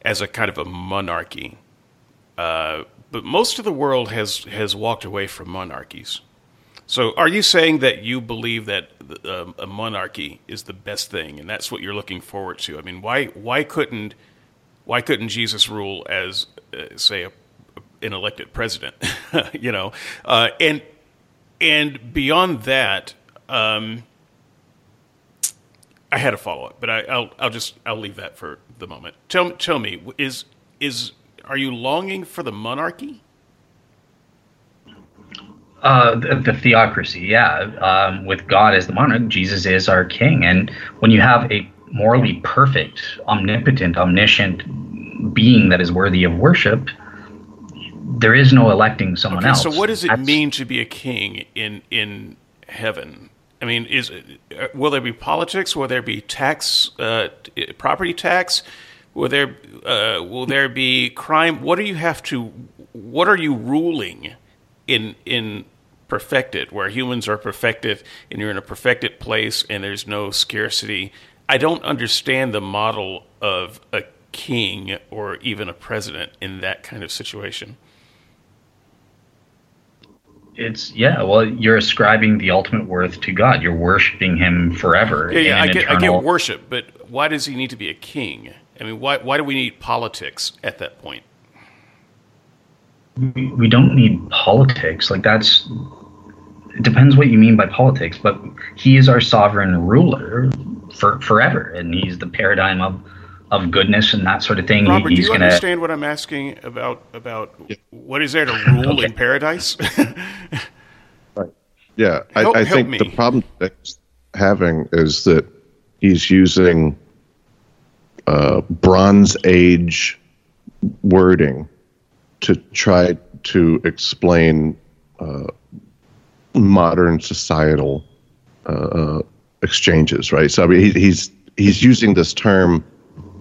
as a kind of a monarchy. Uh, but most of the world has has walked away from monarchies. So, are you saying that you believe that uh, a monarchy is the best thing, and that's what you're looking forward to? I mean, why why couldn't why couldn't Jesus rule as, uh, say, a, an elected president? you know, uh, and and beyond that, um, I had a follow up, but I, will I'll just I'll leave that for the moment. Tell tell me is is are you longing for the monarchy? Uh, the, the, theocracy, yeah. Um, with God as the monarch, Jesus is our king. And when you have a morally perfect, omnipotent, omniscient being that is worthy of worship, there is no electing someone okay, else. So, what does it That's, mean to be a king in in heaven? I mean, is uh, will there be politics? Will there be tax, uh, property tax? Will there uh, will there be crime? What do you have to? What are you ruling in in perfected, where humans are perfected, and you're in a perfected place, and there's no scarcity? I don't understand the model of a king or even a president in that kind of situation it's yeah. Well, you're ascribing the ultimate worth to God. You're worshiping Him forever. Yeah, yeah. I get, eternal... I get worship, but why does He need to be a king? I mean, why why do we need politics at that point? We, we don't need politics. Like that's it depends what you mean by politics, but He is our sovereign ruler for forever, and He's the paradigm of of goodness and that sort of thing. Robert, He's do you gonna... understand what I'm asking about about yeah. what is there to rule okay. in paradise? right. Yeah, I, help, I think me. the problem that's having is that he's using uh, Bronze Age wording to try to explain uh, modern societal uh, uh exchanges, right? So I mean, he, he's he's using this term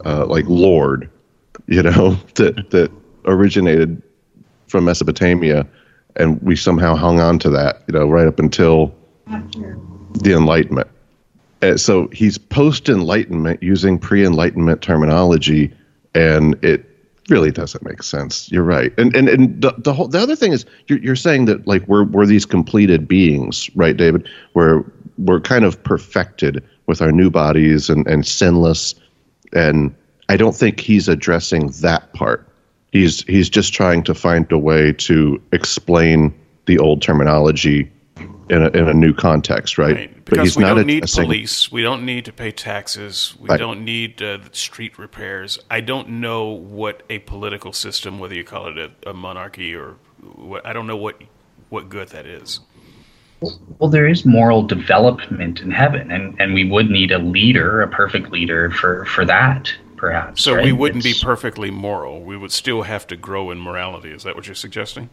uh, like Lord, you know, that that originated from Mesopotamia, and we somehow hung on to that, you know, right up until the Enlightenment. So he's post Enlightenment using pre Enlightenment terminology, and it really doesn't make sense. You're right, and and and the, the whole the other thing is you're you're saying that like we're we're these completed beings, right, David? We're we're kind of perfected with our new bodies and and sinless and I don't think he's addressing that part. He's he's just trying to find a way to explain the old terminology in a, in a new context, right? right. Because we don't need police, we don't need to pay taxes, we right. don't need uh, street repairs. I don't know what a political system, whether you call it a, a monarchy or what, I don't know what what good that is. Well, there is moral development in heaven, and, and we would need a leader, a perfect leader for, for that, perhaps. So right? we wouldn't it's, be perfectly moral. We would still have to grow in morality. Is that what you're suggesting?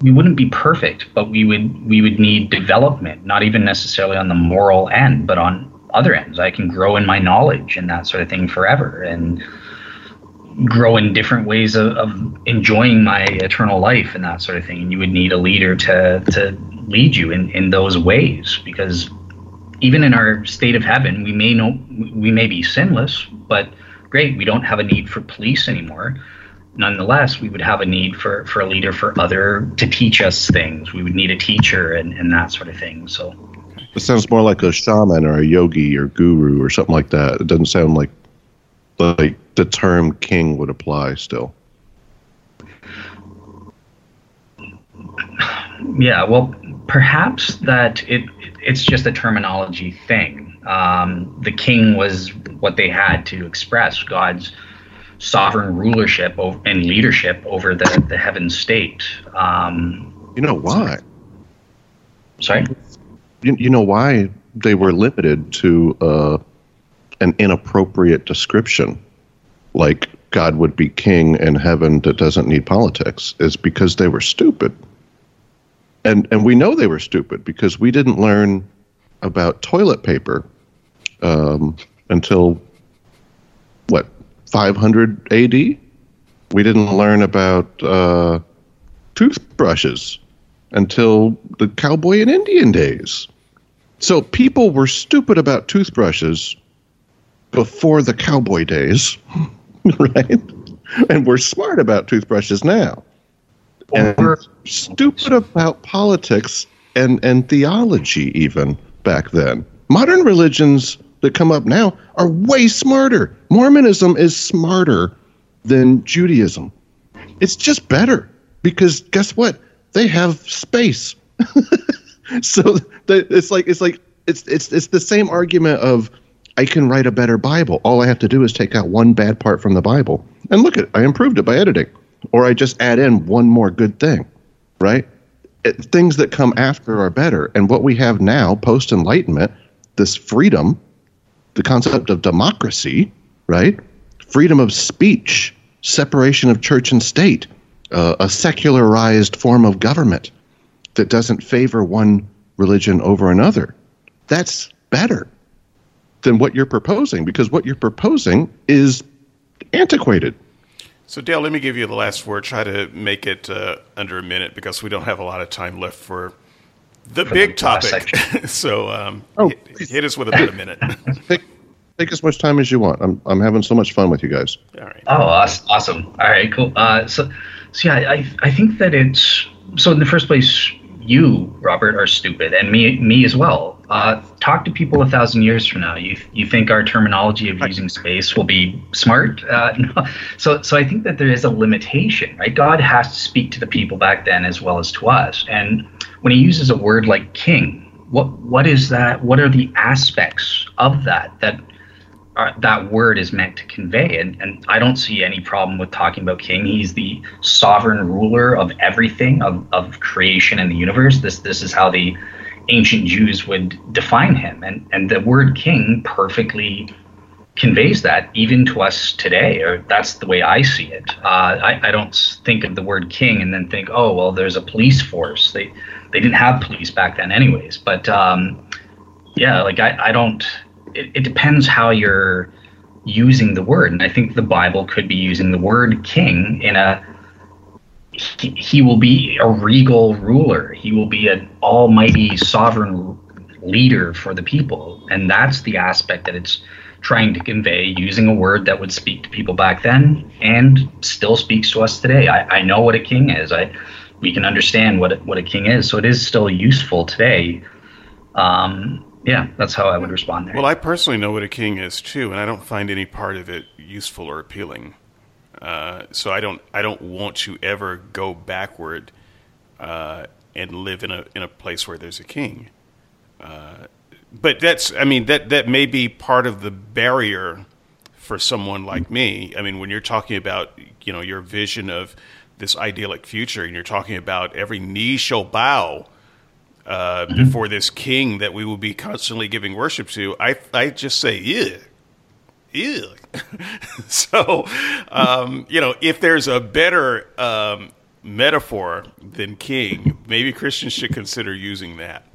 We wouldn't be perfect, but we would we would need development, not even necessarily on the moral end, but on other ends. I can grow in my knowledge and that sort of thing forever, and grow in different ways of, of, enjoying my eternal life and that sort of thing. And you would need a leader to to lead you in, in those ways because even in our state of heaven, we may know we may be sinless, but great, we don't have a need for police anymore. Nonetheless, we would have a need for, for a leader for other to teach us things. We would need a teacher and, and that sort of thing. So It sounds more like a shaman or a yogi or guru or something like that. It doesn't sound like like the term king would apply still. Yeah, well, perhaps that it it's just a terminology thing. Um, the king was what they had to express God's sovereign rulership and leadership over the, the heaven state. Um, you know why? Sorry? You, you know why they were limited to uh, an inappropriate description, like God would be king in heaven that doesn't need politics, is because they were stupid. And, and we know they were stupid because we didn't learn about toilet paper um, until 500 AD. We didn't learn about uh, toothbrushes until the cowboy and Indian days. So people were stupid about toothbrushes before the cowboy days, right? And we're smart about toothbrushes now. And we're stupid about politics and, and theology even back then. Modern religions that come up now are way smarter. Mormonism is smarter than Judaism. It's just better because guess what? They have space. so it's like it's like it's it's it's the same argument of I can write a better Bible. All I have to do is take out one bad part from the Bible. And look at I improved it by editing. Or I just add in one more good thing, right? It, things that come after are better. And what we have now, post enlightenment, this freedom the concept of democracy, right? Freedom of speech, separation of church and state, uh, a secularized form of government that doesn't favor one religion over another. That's better than what you're proposing because what you're proposing is antiquated. So, Dale, let me give you the last word. Try to make it uh, under a minute because we don't have a lot of time left for the big the topic. so, um, oh, hit, hit, us with about a minute. take, take, as much time as you want. I'm I'm having so much fun with you guys. All right. Oh, awesome! All right, cool. Uh, so, so yeah, I I think that it's so in the first place, you Robert are stupid, and me me as well. Uh, talk to people a thousand years from now. You you think our terminology of using space will be smart? Uh, no. So so I think that there is a limitation, right? God has to speak to the people back then as well as to us, and when he uses a word like king, what what is that? What are the aspects of that that are, that word is meant to convey? And and I don't see any problem with talking about king. He's the sovereign ruler of everything of, of creation and the universe. This this is how the ancient Jews would define him, and and the word king perfectly conveys that even to us today or that's the way i see it. Uh, I, I, don't think of the word king and then think oh well there's a police force. They they didn't have police back then anyways. But um, yeah like i, I don't it, it depends how you're using the word. And i think the bible could be using the word king in a he, he will be a regal ruler. He will be an almighty sovereign leader for the people. And that's the aspect that it's trying to convey using a word that would speak to people back then and still speaks to us today. I, I know what a king is. I we can understand what a, what a king is, so it is still useful today. Um, yeah, that's how I would respond there. Well, I personally know what a king is too, and I don't find any part of it useful or appealing. Uh, so I don't I don't want to ever go backward uh, and live in a in a place where there's a king. Uh, but that's I mean that that may be part of the barrier for someone like me. I mean, when you're talking about you know your vision of this idyllic future, and you're talking about every knee shall bow uh, mm-hmm. before this king that we will be constantly giving worship to, I I just say, ew, ew. so, um, you know, if there's a better um, metaphor than king, maybe Christians should consider using that.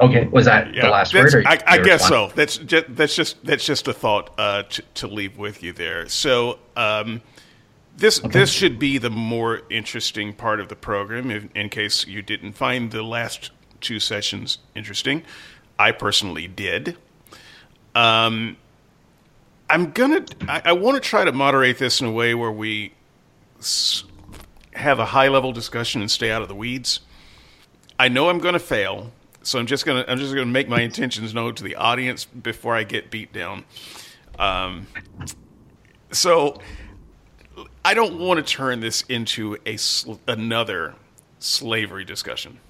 Okay, was that yeah, the last word? I, I guess so. That's just, that's just that's just a thought uh, to, to, leave with you there. So um, this okay. this should be the more interesting part of the program. In, in case you didn't find the last two sessions interesting, I personally did. Um, I'm gonna. I, I want to try to moderate this in a way where we s- have a high level discussion and stay out of the weeds. I know I'm going to fail, so I'm just gonna I'm just gonna make my intentions known to the audience before I get beat down. Um, so I don't want to turn this into a sl- another slavery discussion.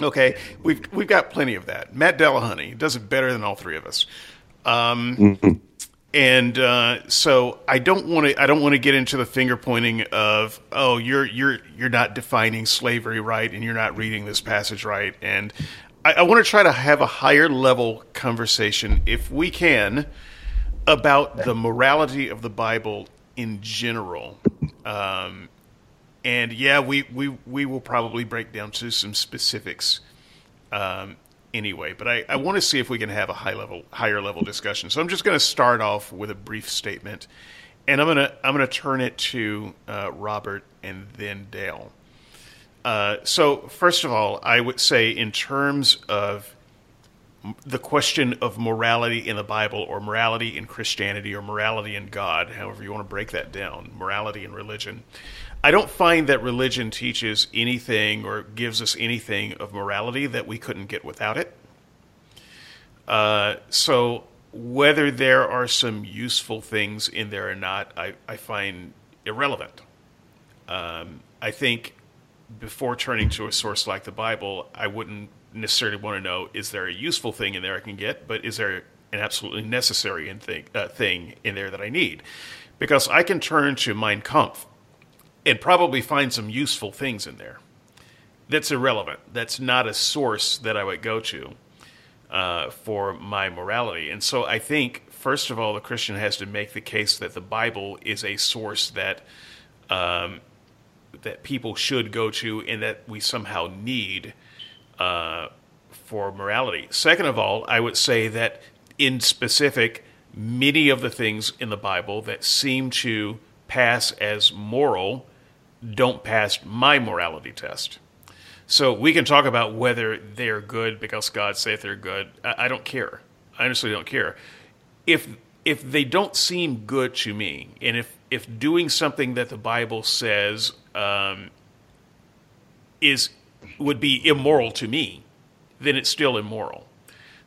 Okay, we've we've got plenty of that. Matt Dillahunty does it better than all three of us. Um, mm-hmm. And uh, so I don't want to. I don't want to get into the finger pointing of oh you're you're you're not defining slavery right and you're not reading this passage right. And I, I want to try to have a higher level conversation, if we can, about the morality of the Bible in general. Um, and yeah, we, we we will probably break down to some specifics um, anyway. But I, I want to see if we can have a high level, higher level discussion. So I'm just going to start off with a brief statement, and I'm gonna I'm gonna turn it to uh, Robert and then Dale. Uh, so first of all, I would say in terms of the question of morality in the Bible or morality in Christianity or morality in God, however you want to break that down, morality in religion. I don't find that religion teaches anything or gives us anything of morality that we couldn't get without it. Uh, so whether there are some useful things in there or not, I, I find irrelevant. Um, I think before turning to a source like the Bible, I wouldn't necessarily want to know is there a useful thing in there I can get, but is there an absolutely necessary thing, uh, thing in there that I need? Because I can turn to Mein Kampf and probably find some useful things in there. That's irrelevant. That's not a source that I would go to uh, for my morality. And so I think, first of all, the Christian has to make the case that the Bible is a source that um, that people should go to and that we somehow need uh, for morality. Second of all, I would say that in specific, many of the things in the Bible that seem to pass as moral don't pass my morality test. So we can talk about whether they're good because God saith they're good. I, I don't care. I honestly don't care. If if they don't seem good to me, and if if doing something that the Bible says um, is would be immoral to me, then it's still immoral.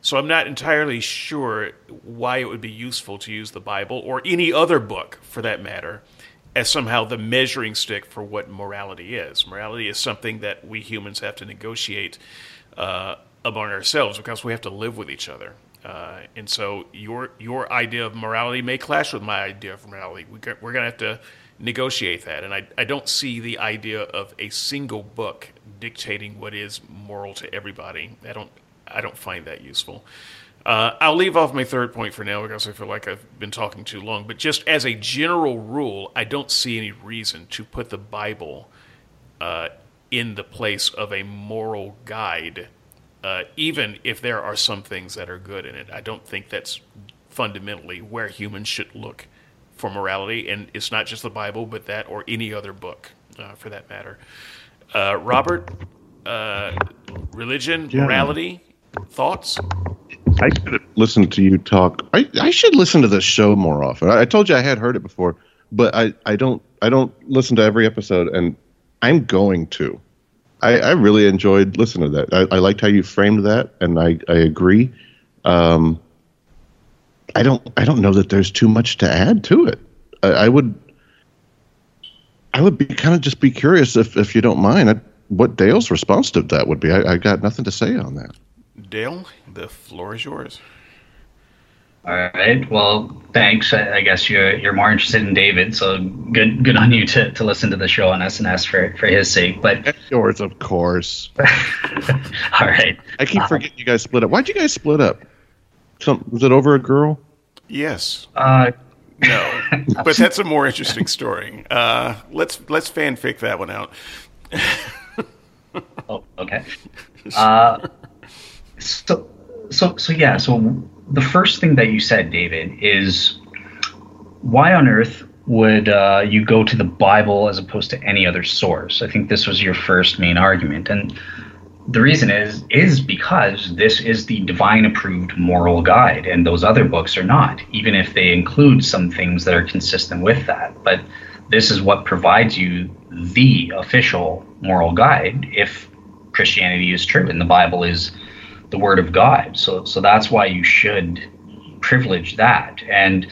So I'm not entirely sure why it would be useful to use the Bible or any other book, for that matter, as somehow the measuring stick for what morality is. Morality is something that we humans have to negotiate uh, among ourselves because we have to live with each other. Uh, and so your your idea of morality may clash with my idea of morality. We, we're going to have to negotiate that. And I, I don't see the idea of a single book dictating what is moral to everybody. I don't I don't find that useful. Uh, I'll leave off my third point for now because I feel like I've been talking too long. But just as a general rule, I don't see any reason to put the Bible uh, in the place of a moral guide, uh, even if there are some things that are good in it. I don't think that's fundamentally where humans should look for morality, and it's not just the Bible, but that or any other book, uh, for that matter. Uh, Robert, uh, religion, yeah. morality, thoughts? I should listen to you talk. I, I should listen to this show more often. I, I, told you I had heard it before, but I, I don't I don't listen to every episode, and I'm going to. I, I really enjoyed listening to that. I, I liked how you framed that, and I, I agree. Um, I don't I don't know that there's too much to add to it. I, I would I would be kind of just be curious if if you don't mind I, what Dale's response to that would be. I, I got nothing to say on that. Dale, the floor is yours. All right. Well, thanks. I guess you're you're more interested in David, so good good on you to, to listen to the show on SNS for for his sake. But yours, of course. All right. I keep um, forgetting you guys split up. Why'd you guys split up? Some was it over a girl? Yes. Uh, no, but that's a more interesting story. Uh, let's let's fanfic that one out. oh, okay. Uh, so, so, so yeah. So the first thing that you said, David, is why on earth would uh, you go to the Bible as opposed to any other source? I think this was your first main argument, and the reason is is because this is the divine approved moral guide, and those other books are not, even if they include some things that are consistent with that. But this is what provides you the official moral guide if Christianity is true and the Bible is the word of God. So so that's why you should privilege that. And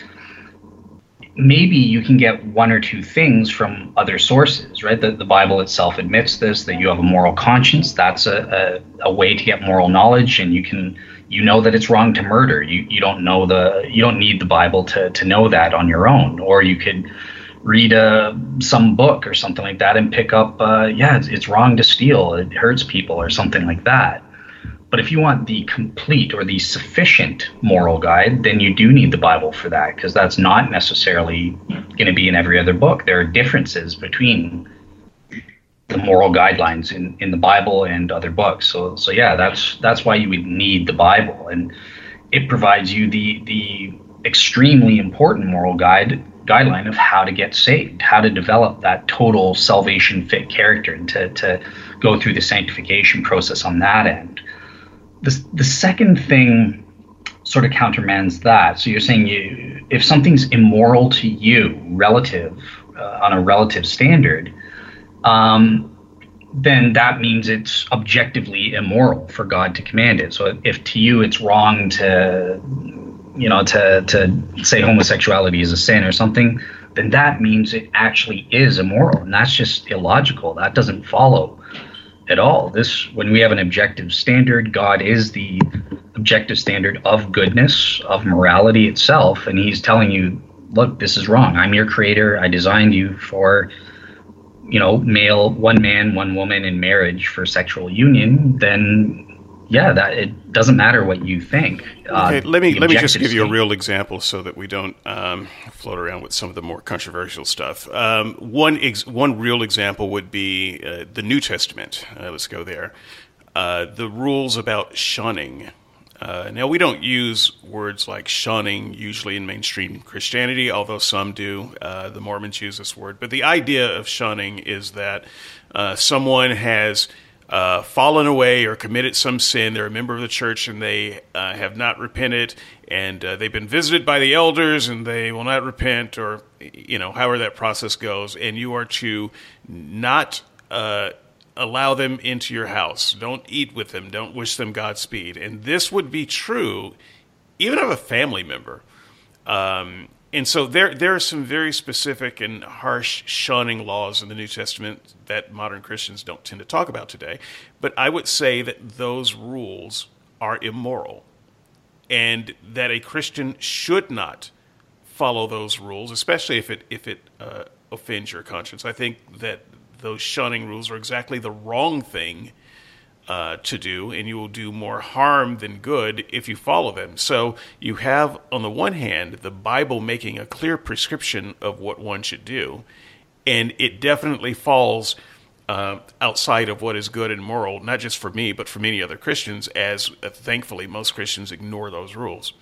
maybe you can get one or two things from other sources, right? The, the Bible itself admits this, that you have a moral conscience. That's a, a, a, way to get moral knowledge, and you can you know that it's wrong to murder. You you don't know the you don't need the Bible to to know that on your own, or you could read a uh, some book or something like that and pick up uh, yeah it's, it's wrong to steal it hurts people or something like that but if you want the complete or the sufficient moral guide, then you do need the Bible for that because that's not necessarily going to be in every other book. There are differences between the moral guidelines in, in the Bible and other books. So so yeah, that's that's why you would need the Bible, and it provides you the the extremely important moral guide guideline of how to get saved, how to develop that total salvation fit character, and to to go through the sanctification process on that end the, the second thing sort of countermands that. So you're saying you, if something's immoral to you, relative uh, on a relative standard, um, then that means it's objectively immoral for God to command it. So if to you it's wrong to, you know, to to say homosexuality is a sin or something, then that means it actually is immoral, and that's just illogical. That doesn't follow at all. This, when we have an objective standard, God is the objective standard of goodness, of morality itself, and He's telling you, look, this is wrong. I'm your creator. I designed you for, you know, male, one man, one woman in marriage for sexual union. Then yeah, that it doesn't matter what you think. Okay, uh, let me let me just give you a real example so that we don't um, float around with some of the more controversial stuff. Um, one ex- one real example would be uh, the New Testament. Uh, let's go there. Uh, the rules about shunning. Uh, now we don't use words like shunning usually in mainstream Christianity, although some do. Uh, the Mormons use this word, but the idea of shunning is that someone has uh, fallen away or committed some sin. They're a member of the church and they uh, have not repented, and uh, they've been visited by the elders and they will not repent, or you know, however that process goes. And you are to not uh, allow them into your house. Don't eat with them. Don't wish them Godspeed. And this would be true even of a family member. Um, and so there there are some very specific and harsh shunning laws in the New Testament that modern Christians don't tend to talk about today. But I would say that those rules are immoral, and that a Christian should not follow those rules, especially if it if it uh, offends your conscience. I think that those shunning rules are exactly the wrong thing uh, to do, and you will do more harm than good if you follow them. So you have, on the one hand, the Bible making a clear prescription of what one should do, and it definitely falls uh, outside of what is good and moral, not just for me, but for many other Christians, as uh, thankfully most Christians ignore those rules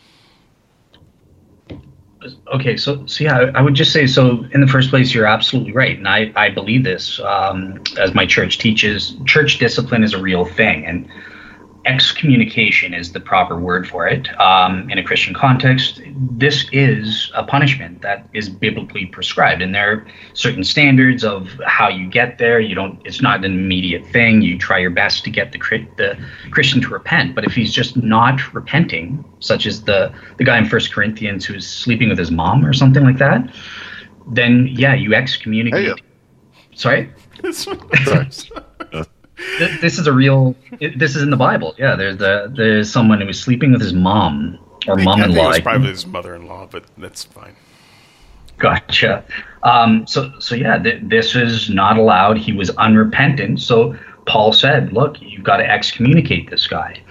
okay so so yeah I, would just say so in the first place you're absolutely right and i i believe this um, as my church teaches church discipline is a real thing and excommunication is the proper word for it um, in a Christian context. This is a punishment that is biblically prescribed, and there are certain standards of how you get there. You don't; it's not an immediate thing. You try your best to get the the Christian to repent, but if he's just not repenting, such as the the guy in First Corinthians who's sleeping with his mom or something like that, then yeah, you excommunicate. Hey, yeah. Sorry. Sorry this is a real. this is in the Bible. Yeah, there's the there's someone who was sleeping with his mom or mom-in-law. It's probably his mother-in-law, but that's fine. Gotcha. Um, so so yeah, th- this is not allowed. He was unrepentant. So Paul said, "Look, you've got to excommunicate this guy."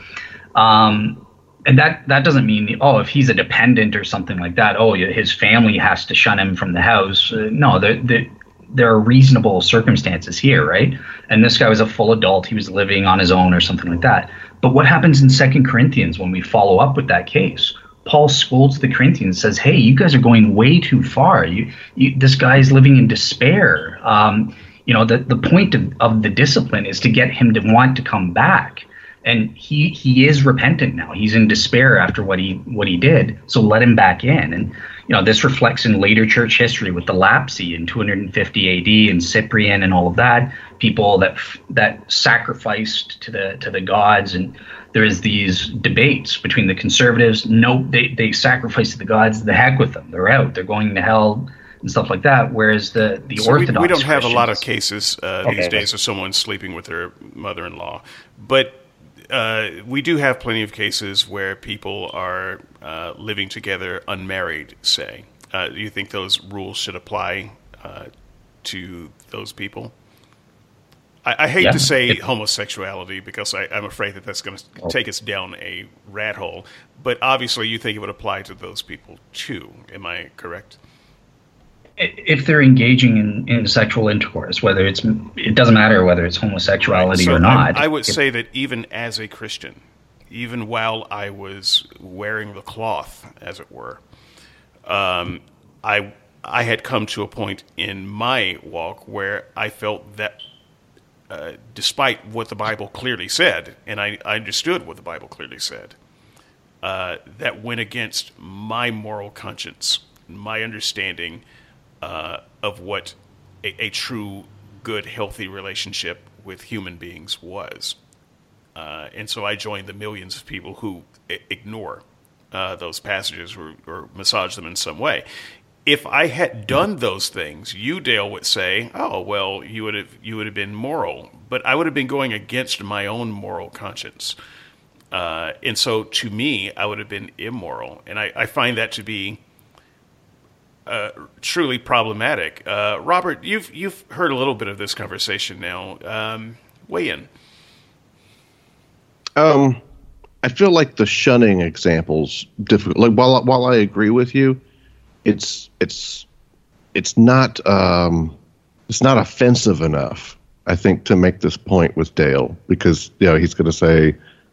Um, and that that doesn't mean oh if he's a dependent or something like that oh his family has to shun him from the house uh, no the, the there are reasonable circumstances here, right? And this guy was a full adult; he was living on his own or something like that. But what happens in Second Corinthians when we follow up with that case? Paul scolds the Corinthians, says, "Hey, you guys are going way too far. You, you this guy is living in despair. Um, you know, the the point of, of the discipline is to get him to want to come back." and he he is repentant now. He's in despair after what he what he did. So let him back in. And you know, this reflects in later church history with the Lapsi in 250 AD and Cyprian and all of that. People that that sacrificed to the to the gods, and there is these debates between the conservatives. No, they they sacrifice to the gods. The heck with them. They're out. They're going to hell and stuff like that. Whereas the the so Orthodox we, we don't have a lot of cases uh, okay. these days of someone sleeping with their mother-in-law, but uh, we do have plenty of cases where people are uh, living together unmarried. Say, uh, do you think those rules should apply uh, to those people? I, I hate yeah. to say it, homosexuality because I, am afraid that that's going to oh. take us down a rat hole. But obviously, you think it would apply to those people too. Am I correct? If they're engaging in, in sexual intercourse, whether it's it doesn't matter whether it's homosexuality so or not. I, I would if, say that even as a Christian, even while I was wearing the cloth, as it were, um, I I had come to a point in my walk where I felt that. Uh, despite what the Bible clearly said, and I, I understood what the Bible clearly said, uh, that went against my moral conscience, my understanding uh, of what a, a, true, good, healthy relationship with human beings was. Uh, and so I joined the millions of people who I- ignore uh, those passages or, or, massage them in some way. If I had done those things, you, Dale, would say, "Oh, well, you would have you would have been moral," but I would have been going against my own moral conscience. Uh, and so, to me, I would have been immoral, and I, I find that to be uh, truly problematic. Uh, Robert, you've you've heard a little bit of this conversation now. Um, weigh in. Um, I feel like the shunning examples difficult. Like while while I agree with you, it's it's it's not um, it's not offensive enough. I think to make this point with Dale because you know he's going to say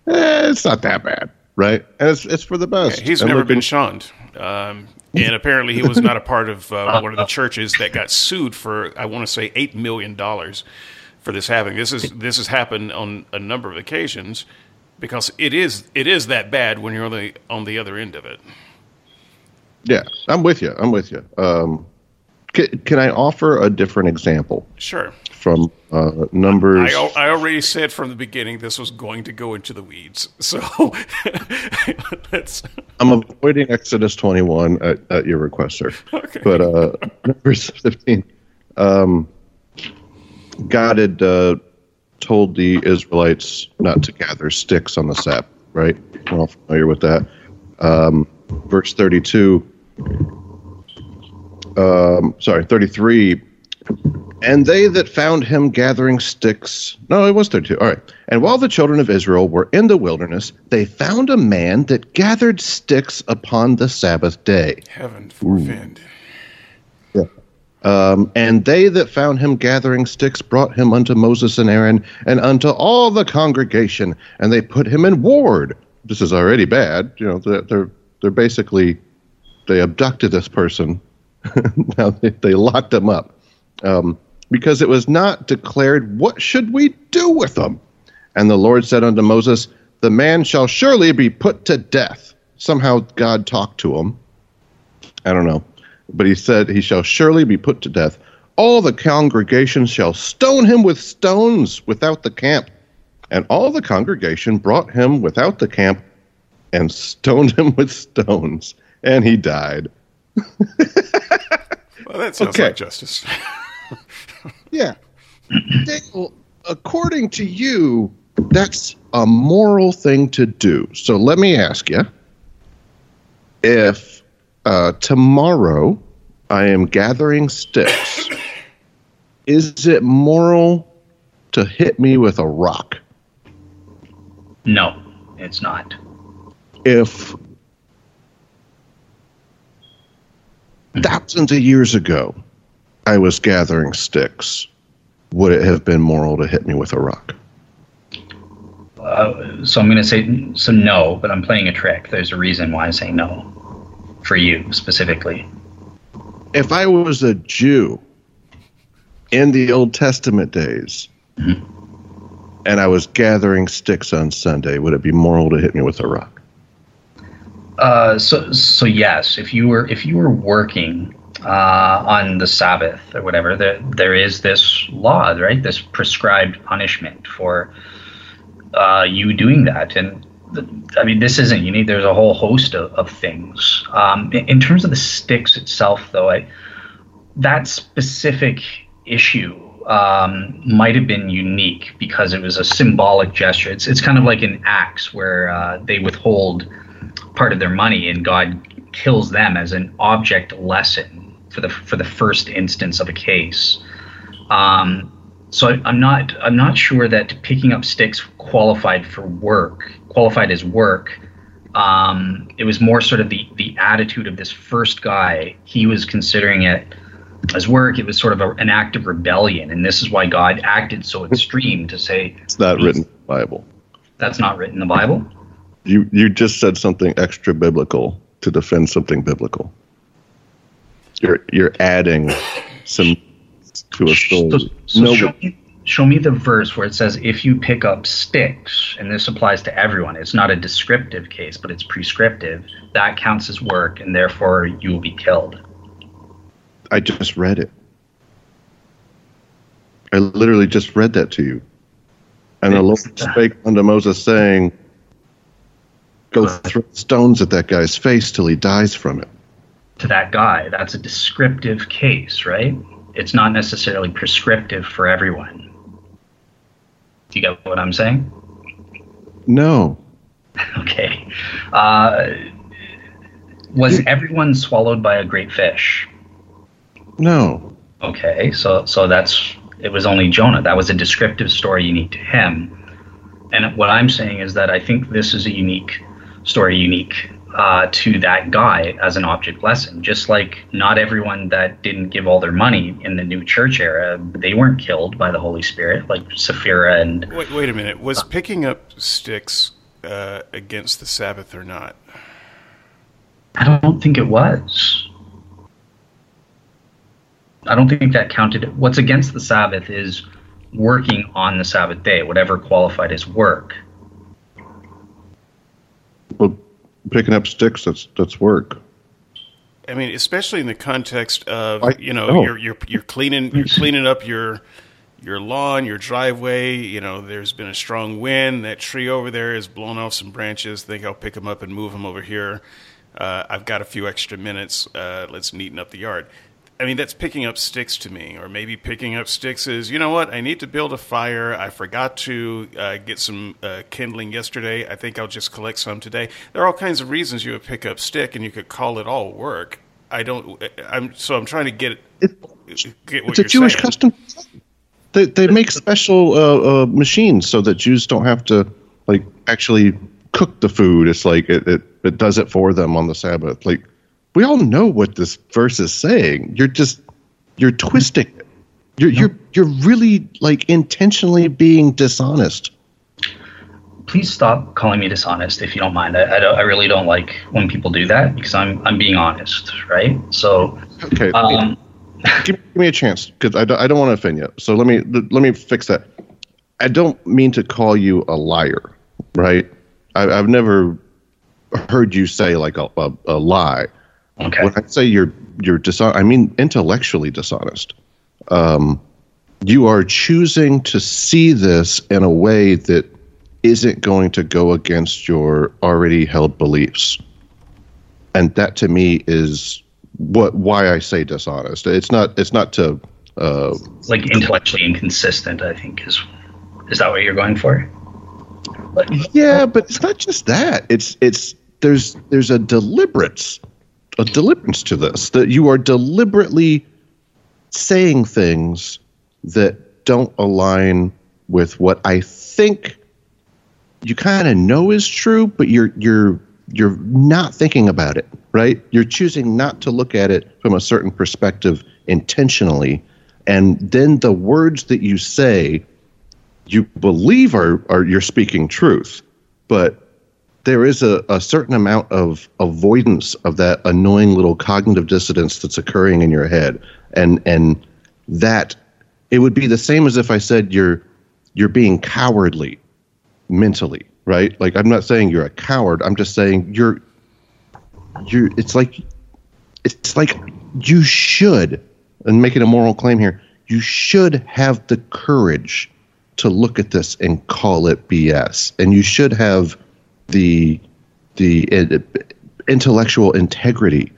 eh, it's not that bad, right? And it's it's for the best. Yeah, he's and never been shunned. Um, and apparently he was not a part of uh, one of the churches that got sued for I want to say eight million dollars for this happening. This is this has happened on a number of occasions because it is it is that bad when you're on the on the other end of it. Yeah, I'm with you. I'm with you. Um, can, can I offer a different example? Sure from uh, numbers. I, I, already said from the beginning this was going to go into the weeds, so let's. I'm avoiding Exodus 21 at, at your request, sir. Okay. But uh, numbers 15. Um, God had uh, told the Israelites not to gather sticks on the sap, right? We're all familiar with that. Um, verse 32. Um, sorry, 33 and they that found him gathering sticks. No, it was 32. All right. And while the children of Israel were in the wilderness, they found a man that gathered sticks upon the Sabbath day. Heaven forfend. Yeah. Um, and they that found him gathering sticks brought him unto Moses and Aaron and unto all the congregation, and they put him in ward. This is already bad. You know, they're, they're, they're basically, they abducted this person. now they, they locked him up um, because it was not declared, What should we do with them? And the Lord said unto Moses, The man shall surely be put to death. Somehow God talked to him. I don't know. But he said, He shall surely be put to death. All the congregation shall stone him with stones without the camp. And all the congregation brought him without the camp and stoned him with stones. And he died. well, that sounds okay. like justice. yeah. Dale, according to you, that's a moral thing to do. So let me ask you if uh, tomorrow I am gathering sticks, is it moral to hit me with a rock? No, it's not. If thousands of years ago I was gathering sticks, would it have been moral to hit me with a rock? Uh, so I'm going to say so no, but I'm playing a trick. There's a reason why I say no for you specifically. If I was a Jew in the Old Testament days mm-hmm. and I was gathering sticks on Sunday, would it be moral to hit me with a rock? Uh, so so yes, if you were if you were working uh, on the Sabbath or whatever, there there is this law, right? This prescribed punishment for uh, you doing that, and I mean, this isn't unique. There's a whole host of, of things. Um, in, terms of the sticks itself, though, I, that specific issue um, might have been unique because it was a symbolic gesture. It's it's kind of like an Acts where uh, they withhold part of their money and God kills them as an object lesson for the for the first instance of a case. Um, so I, I'm not I'm not sure that picking up sticks qualified for work qualified as work. Um, it was more sort of the the attitude of this first guy. He was considering it as work. It was sort of a, an act of rebellion, and this is why God acted so extreme to say it's not written in the Bible. That's not written in the Bible. You you just said something extra biblical to defend something biblical. You're you're adding some to a story. So, so no, show me, show me the verse where it says if you pick up sticks and this applies to everyone it's not a descriptive case but it's prescriptive that counts as work and therefore you will be killed. I just read it. I literally just read that to you. And the lord spake unto moses saying go throw stones at that guy's face till he dies from it to that guy that's a descriptive case right it's not necessarily prescriptive for everyone do you get what I'm saying? No. okay. Uh, was everyone swallowed by a great fish? No. Okay, so so that's it was only Jonah. That was a descriptive story unique to him. And what I'm saying is that I think this is a unique story, unique uh, to that guy as an object lesson. Just like not everyone that didn't give all their money in the new church era, they weren't killed by the Holy Spirit, like Sapphira and. Wait, wait a minute. Was picking up sticks uh, against the Sabbath or not? I don't think it was. I don't think that counted. What's against the Sabbath is working on the Sabbath day, whatever qualified as work. Well, picking up sticks that's that's work. I mean, especially in the context of I, you know you're you're you're cleaning you're cleaning up your your lawn, your driveway. You know, there's been a strong wind. That tree over there has blown off some branches. Think I'll pick them up and move them over here. Uh, I've got a few extra minutes. Uh, let's neaten up the yard. I mean, that's picking up sticks to me. Or maybe picking up sticks is, you know what, I need to build a fire. I forgot to uh, get some uh, kindling yesterday. I think I'll just collect some today. There are all kinds of reasons you would pick up stick, and you could call it all work. I don't. I'm so I'm trying to get it. Get it's a Jewish saying. custom. They they make special uh, uh, machines so that Jews don't have to like actually cook the food. It's like it, it it does it for them on the Sabbath. Like we all know what this verse is saying. You're just you're twisting it. You're you're you're really like intentionally being dishonest. Please stop calling me dishonest if you don't mind. I, I, don't, I really don't like when people do that because I'm I'm being honest, right? So okay, um, give, give, me a chance because I don't, I don't want to offend you. So let me let me fix that. I don't mean to call you a liar, right? I, have never heard you say like a, a, a lie. Okay. When I say you're you're dishonest, I mean intellectually dishonest. Um, you are choosing to see this in a way that isn't going to go against your already held beliefs, and that to me is what why I say dishonest. It's not it's not to uh, like intellectually inconsistent. I think is is that what you're going for? yeah, but it's not just that. It's it's there's there's a deliberate a deliberance to this that you are deliberately saying things that don't align with what I think you kind of know is true, but you're you're you're not thinking about it, right? You're choosing not to look at it from a certain perspective intentionally, and then the words that you say you believe are are you're speaking truth, but there is a, a certain amount of avoidance of that annoying little cognitive dissonance that's occurring in your head. And and that it would be the same as if i said you're you're being cowardly mentally right? Like i'm not saying you're a coward. I'm just saying you're you it's like it's like you should and making a moral claim here you should have the courage to look at this and call it bs and you should have the the uh, intellectual integrity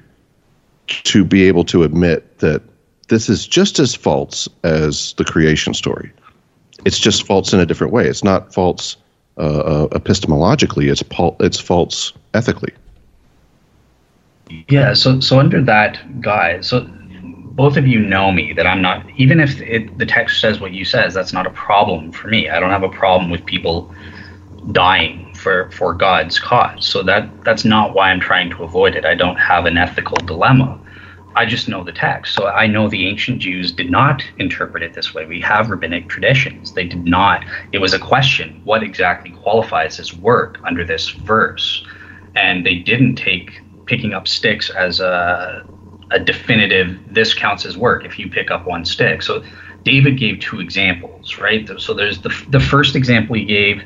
to be able to admit that this is just as false as the creation story. It's just false in a different way. It's not false uh, uh, epistemologically. It's it's false ethically. Yeah, so so under that guise, so both of you know me that I'm not even if it, the text says what you says, that's not a problem for me. I don't have a problem with people dying for for God's cause. So that that's not why I'm trying to avoid it. I don't have an ethical dilemma. I just know the text. So I know the ancient Jews did not interpret it this way. We have rabbinic traditions. They did not. It was a question what exactly qualifies as work under this verse? And they didn't take picking up sticks as a, a definitive this counts as work if you pick up one stick so david gave two examples right so there's the, the first example he gave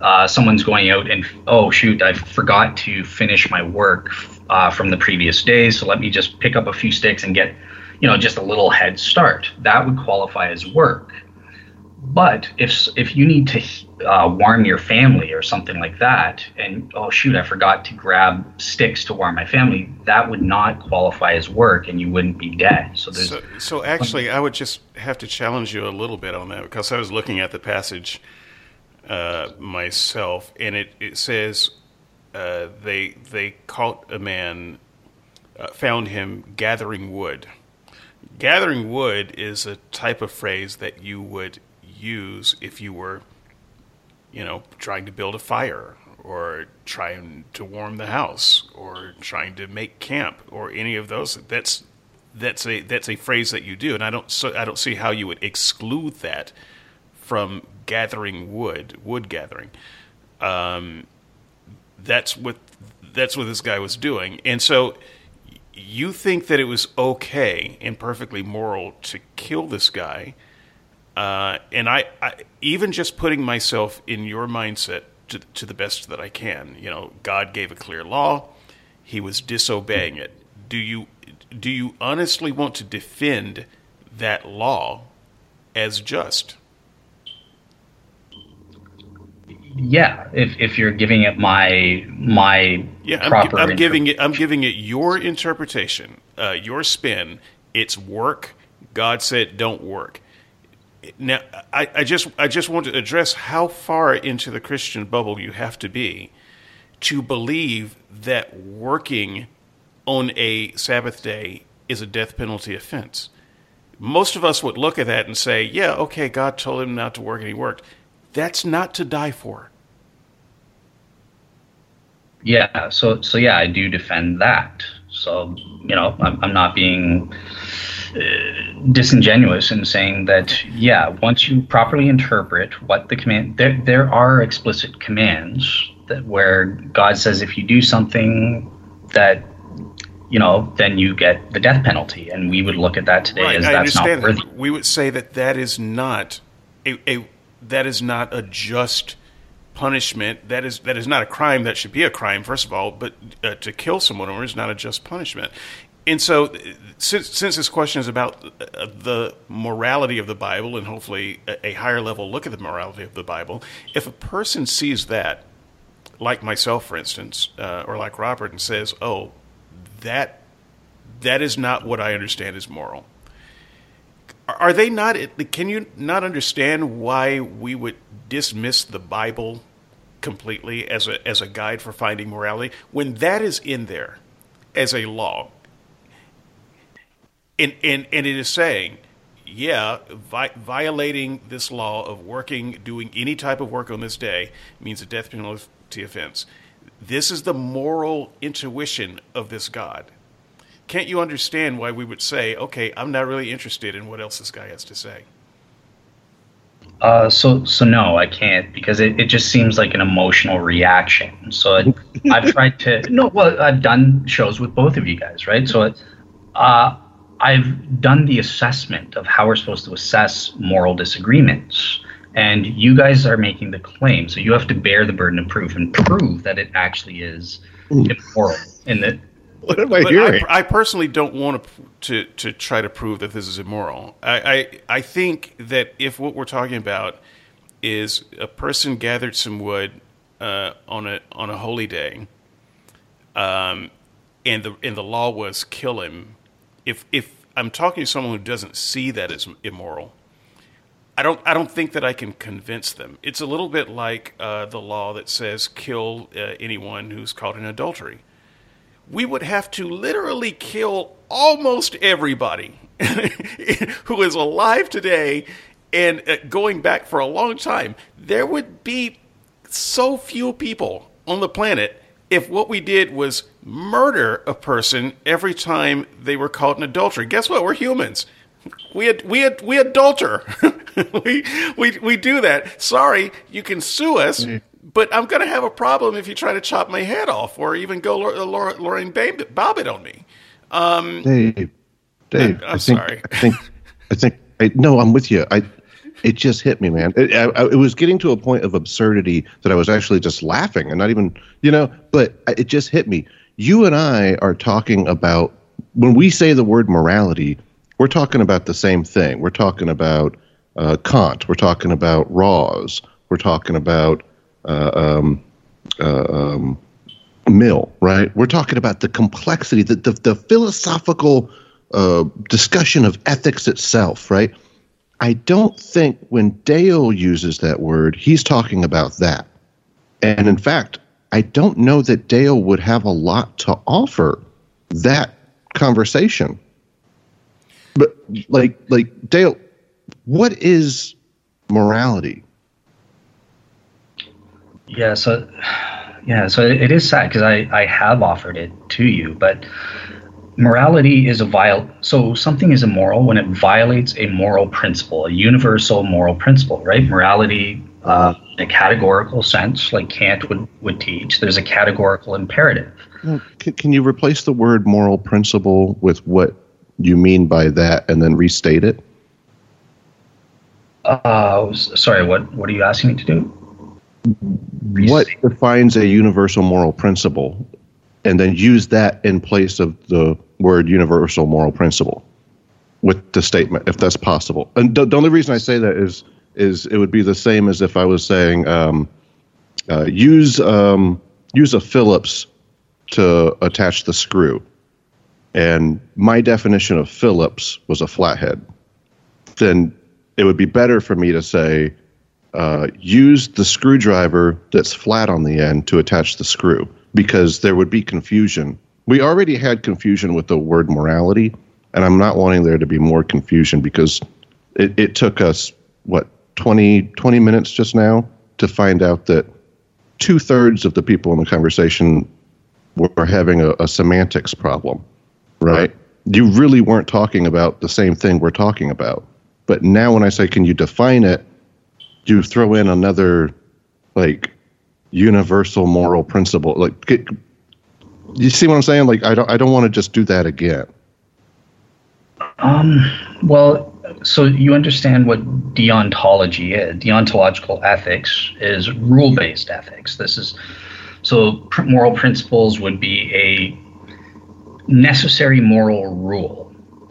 uh, someone's going out and oh shoot i forgot to finish my work uh, from the previous day so let me just pick up a few sticks and get you know just a little head start that would qualify as work but if if you need to uh, warm your family or something like that, and oh shoot, I forgot to grab sticks to warm my family, that would not qualify as work, and you wouldn't be dead. So there's. So, so actually, I would just have to challenge you a little bit on that because I was looking at the passage uh, myself, and it it says uh, they they caught a man, uh, found him gathering wood. Gathering wood is a type of phrase that you would use if you were, you know, trying to build a fire or trying to warm the house or trying to make camp or any of those. That's that's a that's a phrase that you do, and I don't so I don't see how you would exclude that from gathering wood, wood gathering. Um, that's what that's what this guy was doing, and so you think that it was okay and perfectly moral to kill this guy uh, and I, I, even just putting myself in your mindset to, to the best that I can. You know, God gave a clear law; He was disobeying it. Do you do you honestly want to defend that law as just? Yeah, if if you're giving it my my yeah, I'm, I'm giving it I'm giving it your interpretation, uh, your spin. It's work. God said, "Don't work." now I, I just I just want to address how far into the Christian bubble you have to be to believe that working on a Sabbath day is a death penalty offense. Most of us would look at that and say, "Yeah, okay, God told him not to work and he worked." That's not to die for. Yeah, so so yeah, I do defend that. So you know, I'm, I'm not being uh, disingenuous in saying that yeah once you properly interpret what the command there, there are explicit commands that where god says if you do something that you know then you get the death penalty and we would look at that today right, as I that's not worthy that. we would say that that is not a, a that is not a just punishment. That is that is not a crime. That should be a crime first of all. But uh, to kill someone is not a just punishment. And so, since, since this question is about uh, the morality of the Bible and hopefully a, a higher level look at the morality of the Bible, if a person sees that, like myself, for instance, uh, or like Robert, and says, "Oh, that that is not what I understand as moral," are they not? Can you not understand why we would dismiss the Bible completely as a as a guide for finding morality when that is in there as a law? and, and, and it is saying, yeah, vi- violating this law of working, doing any type of work on this day means a death penalty offense. This is the moral intuition of this God. Can't you understand why we would say, okay, I'm not really interested in what else this guy has to say? Uh, so so no, I can't because it, it just seems like an emotional reaction. So it, I've tried to no, well, I've done shows with both of you guys, right? So uh, I've done the assessment of how we're supposed to assess moral disagreements. And you guys are making the claim. So you have to bear the burden of proof and prove that it actually is immoral. And that what am I hearing? I, I, personally don't want to, to to try to prove that this is immoral. I, I I think that if what we're talking about is a person gathered some wood uh, on a on a holy day, um, and the and the law was kill him. If if I'm talking to someone who doesn't see that as immoral, I don't I don't think that I can convince them. It's a little bit like uh, the law that says kill uh, anyone who's caught in adultery. We would have to literally kill almost everybody who is alive today and uh, going back for a long time. There would be so few people on the planet if what we did was murder a person every time they were caught in adultery. Guess what? We're humans. We had, we had, we adulter. we, we we do that. Sorry, you can sue us, mm. But I'm going to have a problem if you try to chop my head off or even go Lorena Bobbitt on me. Um, Dave, Dave, I think, sorry. I think, I think, I, no, I'm with you. I, it just hit me, man. It, I, it, was getting to a point of absurdity that I was actually just laughing and not even, you know, but it just hit me. You and I are talking about, when we say the word morality, we're talking about the same thing. We're talking about uh, Kant. We're talking about Rawls. We're talking about um, uh, um, Mill, right? We're talking about the complexity, the, the, the philosophical uh, discussion of ethics itself, right? I don't think when Dale uses that word, he's talking about that. And in fact, I don't know that Dale would have a lot to offer that conversation. But like like Dale, what is morality? Yeah, so yeah, so it is sad because I I have offered it to you, but morality is a viol so something is immoral when it violates a moral principle, a universal moral principle, right? Morality uh, in a categorical sense, like Kant would, would teach, there's a categorical imperative. Can, can you replace the word moral principle with what you mean by that and then restate it? Uh, sorry, what what are you asking me to do? What defines a universal moral principle, and then use that in place of the word universal moral principle with the statement, if that's possible. And the, the only reason I say that is is it would be the same as if I was saying um, uh, use um, use a Phillips to attach the screw, and my definition of Phillips was a flathead. Then it would be better for me to say uh, use the screwdriver that's flat on the end to attach the screw because there would be confusion. We already had confusion with the word morality, and I'm not wanting there to be more confusion because it, it took us, what, 20, 20 minutes just now to find out that two thirds of the people in the conversation were having a, a semantics problem, right? right? You really weren't talking about the same thing we're talking about. But now when I say, can you define it, you throw in another like universal moral principle. Like, get, you see what I'm saying? Like, I don't, I don't want to just do that again. Um. Well, so you understand what deontology is. Deontological ethics is rule-based ethics. This is so moral principles would be a necessary moral rule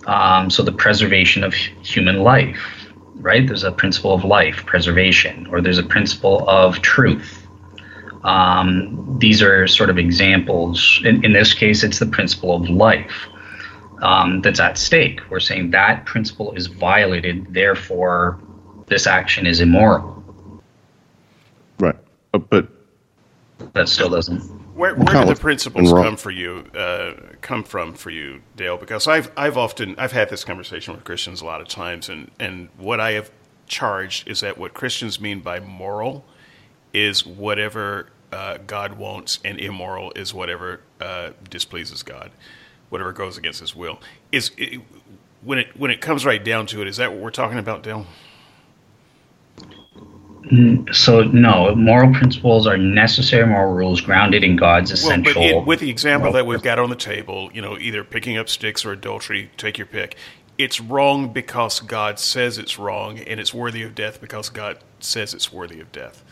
um, so the preservation of human life, right? There's a principle of life preservation, or there's a principle of truth. Um, these are sort of examples. In, in, this case, it's the principle of life um, that's at stake. We're saying that principle is violated, therefore, this action is immoral. Right. Uh, but that still doesn't where, where do the principles come for you? Uh, come from for you, Dale? Because I've I've often I've had this conversation with Christians a lot of times, and and what I have charged is that what Christians mean by moral is whatever uh, God wants, and immoral is whatever uh, displeases God, whatever goes against His will. Is it, when it when it comes right down to it, is that what we're talking about, Dale? So no, moral principles are necessary moral rules grounded in God's essential. Well, but it, with the example that we've got on the table, you know, either picking up sticks or adultery, take your pick. It's wrong because God says it's wrong, and it's worthy of death because God says it's worthy of death.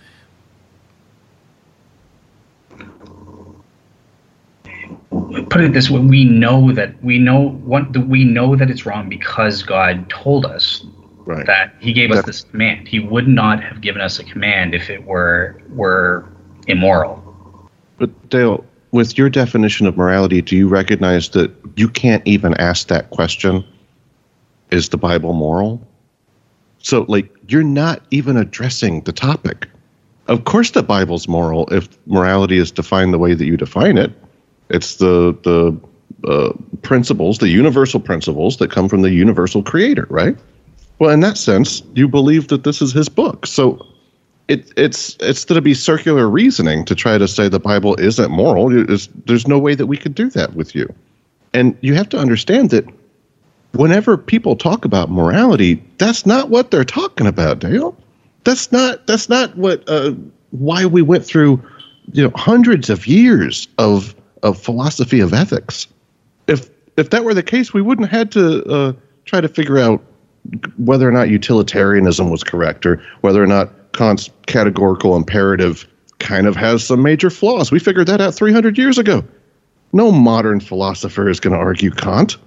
put it this way: we know that we know what we know that it's wrong because God told us right. that He gave us this command. He would not have given us a command if it were were immoral. But Dale, with your definition of morality, do you recognize that you can't even ask that question? Is the Bible moral? So, like, you're not even addressing the topic. Of course, the Bible's moral if morality is defined the way that you define it. It's the the uh, principles, the universal principles that come from the universal Creator, right? Well, in that sense, you believe that this is His book. So, it, it's it's going to be circular reasoning to try to say the Bible isn't moral. It's, there's no way that we could do that with you, and you have to understand that whenever people talk about morality, that's not what they're talking about, Dale. That's not that's not what uh, why we went through you know hundreds of years of of philosophy of ethics. If if that were the case, we wouldn't have had to uh, try to figure out whether or not utilitarianism was correct or whether or not Kant's categorical imperative kind of has some major flaws. We figured that out 300 years ago. No modern philosopher is going to argue Kant.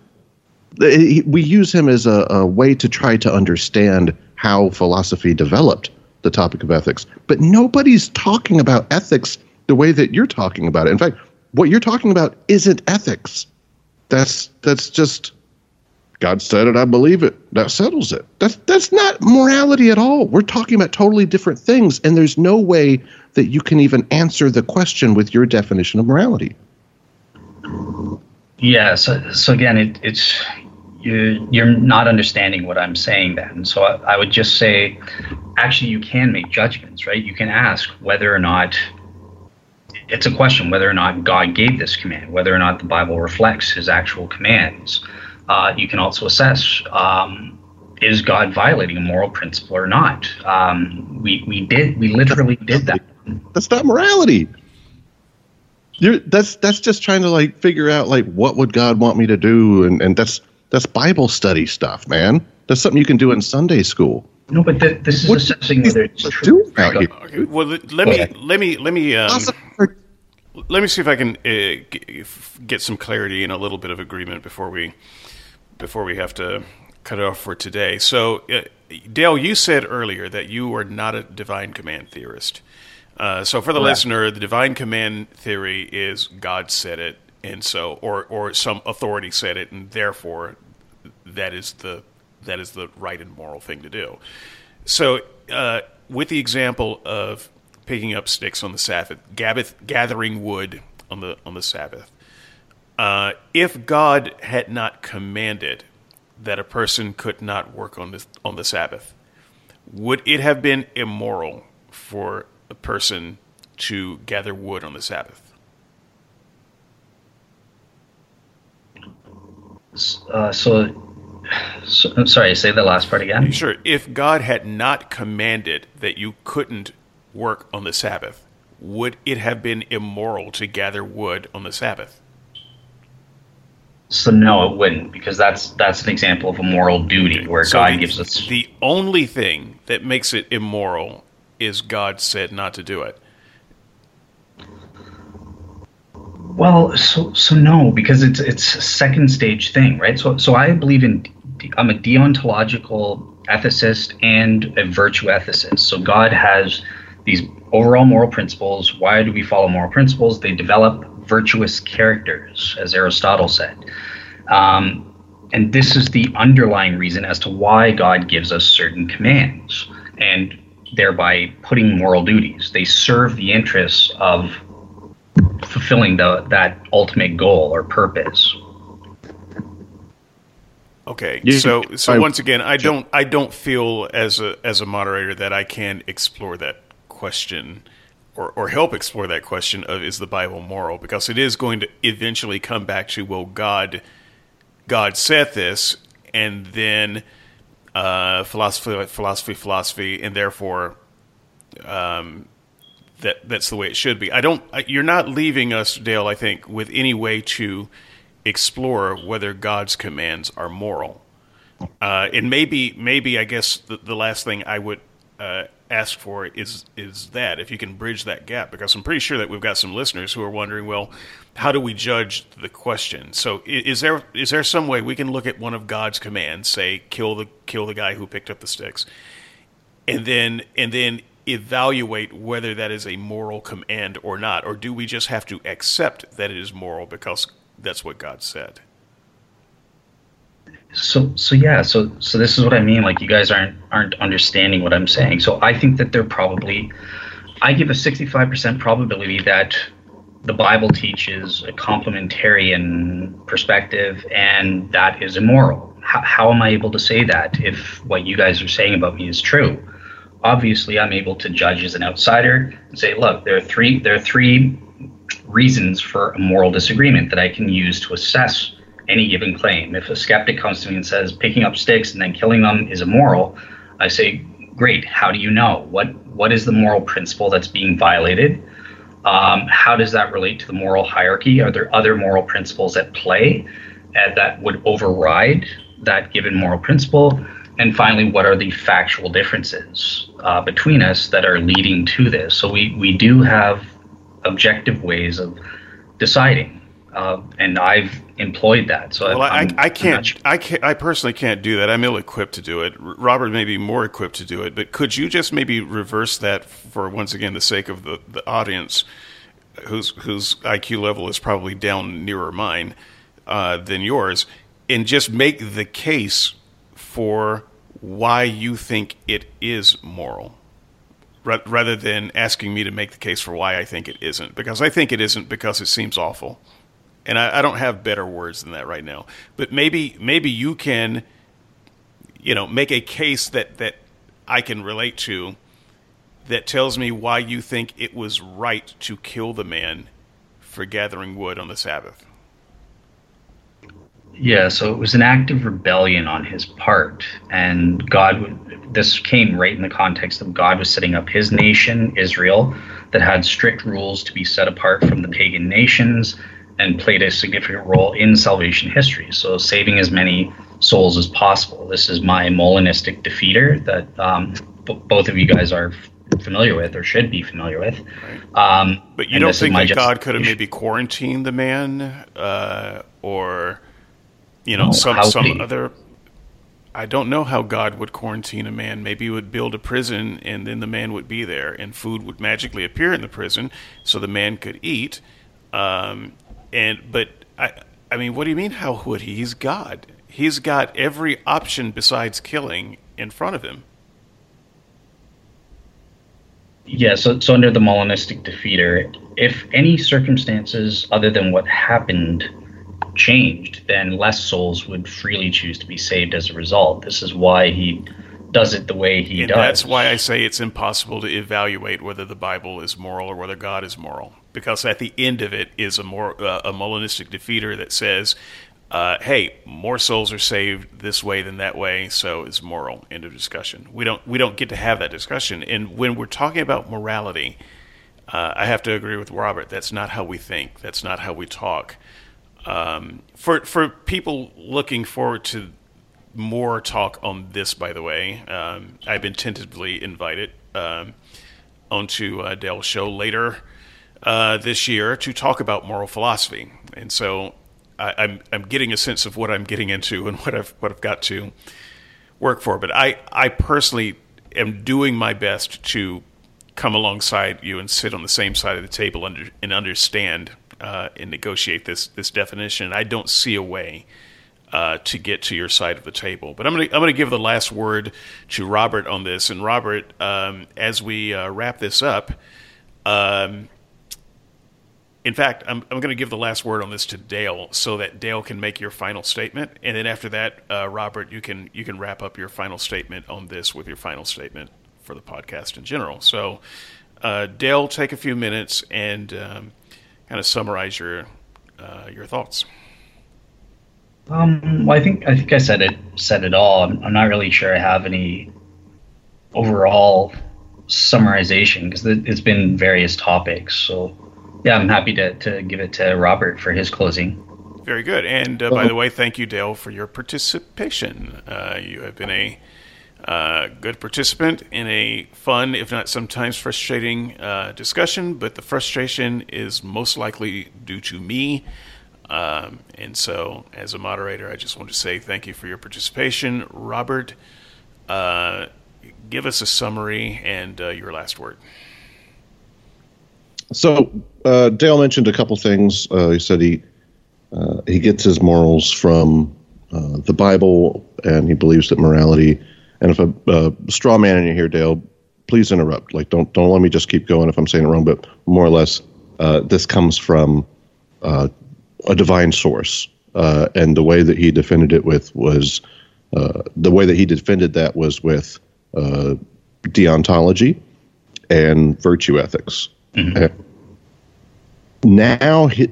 We use him as a, a way to try to understand how philosophy developed the topic of ethics. But nobody's talking about ethics the way that you're talking about it. In fact, what you're talking about isn't ethics. That's that's just God said it, I believe it. That settles it. That's that's not morality at all. We're talking about totally different things, and there's no way that you can even answer the question with your definition of morality. Yeah. So so again, it, it's you you're not understanding what I'm saying. Then, so I, I would just say, actually, you can make judgments, right? You can ask whether or not it's a question whether or not God gave this command, whether or not the Bible reflects His actual commands uh, you can also assess um, is God violating a moral principle or not? Um, we, we did, we literally did that. That's not morality. You're, that's that's just trying to like figure out like what would God want me to do, and, and that's that's Bible study stuff, man. That's something you can do in Sunday school. No, but th- this is what assessing whether it's true. Okay, well, let me let me let me um, let me see if I can uh, get some clarity and a little bit of agreement before we before we have to cut it off for today. So, uh, Dale, you said earlier that you are not a divine command theorist. Uh, so, for the listener, the divine command theory is God said it, and so, or or some authority said it, and therefore, that is the that is the right and moral thing to do. So, uh, with the example of picking up sticks on the Sabbath, gathering wood on the on the Sabbath, uh, if God had not commanded that a person could not work on the, on the Sabbath, would it have been immoral for a person to gather wood on the Sabbath? Uh, so, so, I'm sorry, say the last part again. Sure. If God had not commanded that you couldn't work on the Sabbath, would it have been immoral to gather wood on the Sabbath? So no, it wouldn't, because that's that's an example of a moral duty where so God the, gives us. The only thing that makes it immoral is God said not to do it. Well, so so no, because it's it's a second stage thing, right? So so I believe in I'm a deontological ethicist and a virtue ethicist. So God has these overall moral principles. Why do we follow moral principles? They develop virtuous characters, as Aristotle said. Um, and this is the underlying reason as to why God gives us certain commands and thereby putting moral duties. They serve the interests of fulfilling the, that ultimate goal or purpose. Okay, so so once again, I don't I don't feel as a as a moderator that I can explore that question or, or help explore that question of is the Bible moral? Because it is going to eventually come back to well, God, God said this, and then uh, philosophy, philosophy, philosophy, and therefore um, that that's the way it should be. I don't. You're not leaving us, Dale. I think with any way to explore whether God's commands are moral. Uh, and maybe, maybe I guess the, the last thing I would uh, ask for is is that if you can bridge that gap because I'm pretty sure that we've got some listeners who are wondering, well, how do we judge the question? So is there is there some way we can look at one of God's commands, say kill the kill the guy who picked up the sticks, and then and then evaluate whether that is a moral command or not, or do we just have to accept that it is moral because that's what God said? So so yeah so so this is what i mean like you guys aren't aren't understanding what i'm saying. So i think that they're probably i give a 65% probability that the bible teaches a complementarian perspective and that is immoral. How, how am i able to say that if what you guys are saying about me is true? Obviously i'm able to judge as an outsider and say look there are three there are three reasons for a moral disagreement that i can use to assess any given claim. If a skeptic comes to me and says picking up sticks and then killing them is immoral, I say, great. How do you know? What what is the moral principle that's being violated? Um, how does that relate to the moral hierarchy? Are there other moral principles at play uh, that would override that given moral principle? And finally, what are the factual differences uh, between us that are leading to this? So we we do have objective ways of deciding, uh, and I've employed that. So well, I, I, can't, sure. I can't, I personally can't do that. I'm ill equipped to do it. Robert may be more equipped to do it, but could you just maybe reverse that for once again the sake of the, the audience, whose whose IQ level is probably down nearer mine uh, than yours, and just make the case for why you think it is moral rather than asking me to make the case for why I think it isn't. Because I think it isn't because it seems awful and I, I, don't have better words than that right now. But maybe maybe you can, you know, make a case that that I can relate to that tells me why you think it was right to kill the man for gathering wood on the Sabbath. Yeah, so it was an act of rebellion on his part, and God. This came right in the context of God was setting up His nation, Israel, that had strict rules to be set apart from the pagan nations and played a significant role in salvation history. So saving as many souls as possible. This is my Molinistic defeater that um, b- both of you guys are f- familiar with or should be familiar with. Um, but you don't think that God could have maybe quarantined the man uh, or, you know, no, some some other. I don't know how God would quarantine a man. Maybe he would build a prison and then the man would be there and food would magically appear in the prison so the man could eat. Um, and but I I mean, what do you mean? How would he? He's God. He's got every option besides killing in front of him. Yeah, so, so under the Molinistic defeater, if any circumstances other than what happened changed, then less souls would freely choose to be saved as a result. This is why he does it the way he and does. That's why I say it's impossible to evaluate whether the Bible is moral or whether God is moral because at the end of it is a more uh, a Molinistic defeater that says, uh, "Hey, more souls are saved this way than that way, so it's moral." End of discussion. We don't we don't get to have that discussion, and when we're talking about morality, uh, I have to agree with Robert. That's not how we think. That's not how we talk. Um, for for people looking forward to more talk on this, by the way, um, I've been tentatively invited um, onto uh, Dale's show later uh, this year to talk about moral philosophy, and so I, am I'm, I'm getting a sense of what I'm getting into and what I've what I've got to work for. But I I personally am doing my best to come alongside you and sit on the same side of the table and, and understand uh, and negotiate this this definition. I don't see a way. Uh, to get to your side of the table. But I'm going to I'm to give the last word to Robert on this. And Robert, um, as we uh, wrap this up, um, in fact, I'm, I'm going to give the last word on this to Dale, so that Dale can make your final statement, and then after that, uh, Robert, you can you can wrap up your final statement on this with your final statement for the podcast in general. So, uh, Dale, take a few minutes and um, kind of summarize your uh, your thoughts. Um, well, I think I think I said it said it all. I'm, I'm not really sure I have any overall summarization because it's been various topics. So yeah, I'm happy to, to give it to Robert for his closing. Very good. And uh, by the way, thank you, Dale, for your participation. Uh, you have been a Uh, good participant in a fun, if not sometimes frustrating, uh, discussion, but the frustration is most likely due to me. Um, and so, as a moderator, I just want to say thank you for your participation. Robert, uh, give us a summary and uh, your last word. So, uh, Dale mentioned a couple things. Uh, he said he he gets his morals from the Bible, and he believes that morality and if a, straw man in you here, Dale, please interrupt. Like, don't don't let me just keep going if I'm saying it wrong. But more or less, uh, this comes from uh, a divine source, uh, and the way that he defended it with was uh, the way that he defended that was with uh, deontology and virtue ethics. Mm-hmm. Now his,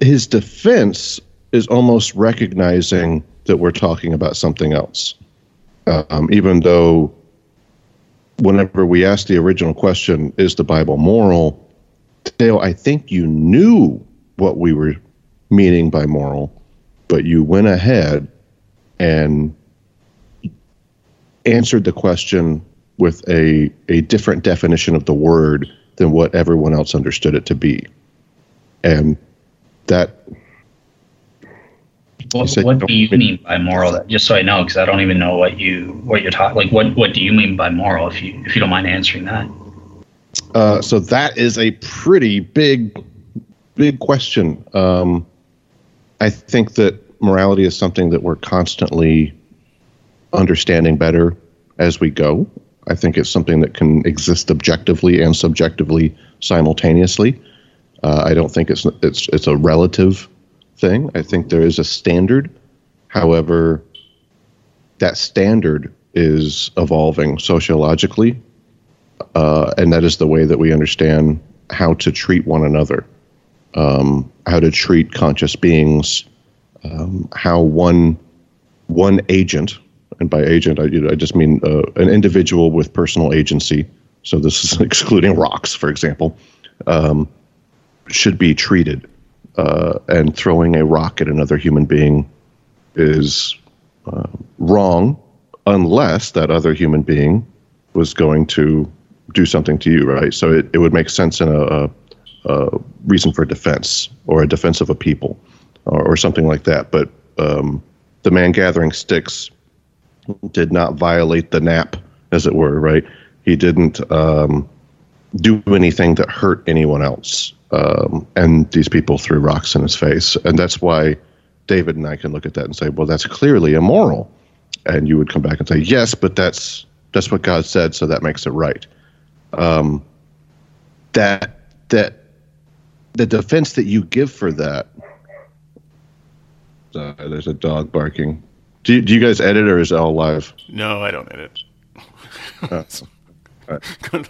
his defense is almost recognizing that we're talking about something else um, even though whenever we ask the original question, is the Bible moral? Dale, I think you knew what we were meaning by moral, but you went ahead and answered the question with a, a different definition of the word than what everyone else understood it to be. And that what, what do you mean by moral? Just so I know, because I don't even know what you what you're talking. Like, what what do you mean by moral? If you if you don't mind answering that. Uh, so that is a pretty big, big question. Um, I think that morality is something that we're constantly understanding better as we go. I think it's something that can exist objectively and subjectively simultaneously. Uh, I don't think it's it's it's a relative thing. I think there is a standard. However, that standard is evolving sociologically, uh, and that is the way that we understand how to treat one another, um, how to treat conscious beings, um, how one one agent, and by agent I, I just mean uh, an individual with personal agency. So this is excluding rocks, for example, um, should be treated uh, and throwing a rock at another human being is uh, wrong unless that other human being was going to do something to you, right? So it, it would make sense in a, a, a reason for defense or a defense of a people or, or something like that. But um, the man gathering sticks did not violate the nap, as it were, right? He didn't um, do anything that hurt anyone else. Um, and these people threw rocks in his face. And that's why David and I can look at that and say, well, that's clearly immoral. And you would come back and say, yes, but that's that's what God said, so that makes it right. Um, that that the defense that you give for that. Uh, there's a dog barking. Do you, do you guys edit or is it all live? No, I don't edit. uh,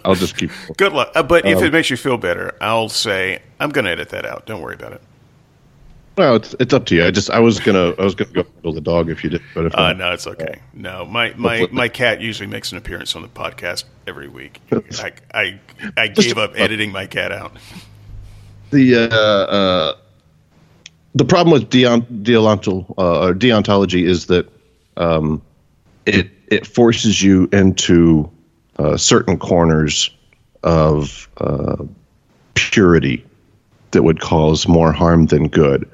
I'll just keep. Good luck. Uh, but if um, it makes you feel better, I'll say I'm going to edit that out. Don't worry about it. Well, it's it's up to you. I just I was gonna I was gonna go handle the dog if you did, but if uh, no, it's okay. No, my my my cat usually makes an appearance on the podcast every week. I I, I gave up editing my cat out. The uh, uh, the problem with deont, uh, deontology is that um, it it forces you into uh, certain corners of uh, purity that would cause more harm than good.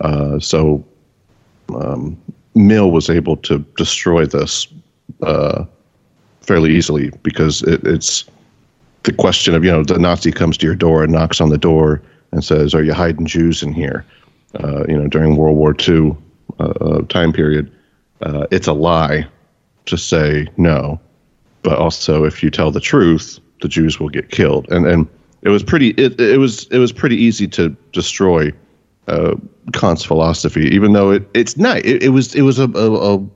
Uh, so um, Mill was able to destroy this fairly easily because it, it's the question of you know the Nazi comes to your door and knocks on the door and says, "Are you hiding Jews in here?" Uh, you know during World War II uh, time period. it's a lie to say no but also if you tell the truth, the Jews will get killed. And and it was pretty it, it was it was pretty easy to destroy uh, Kant's philosophy, even though it it's not it, it was it was a, a, a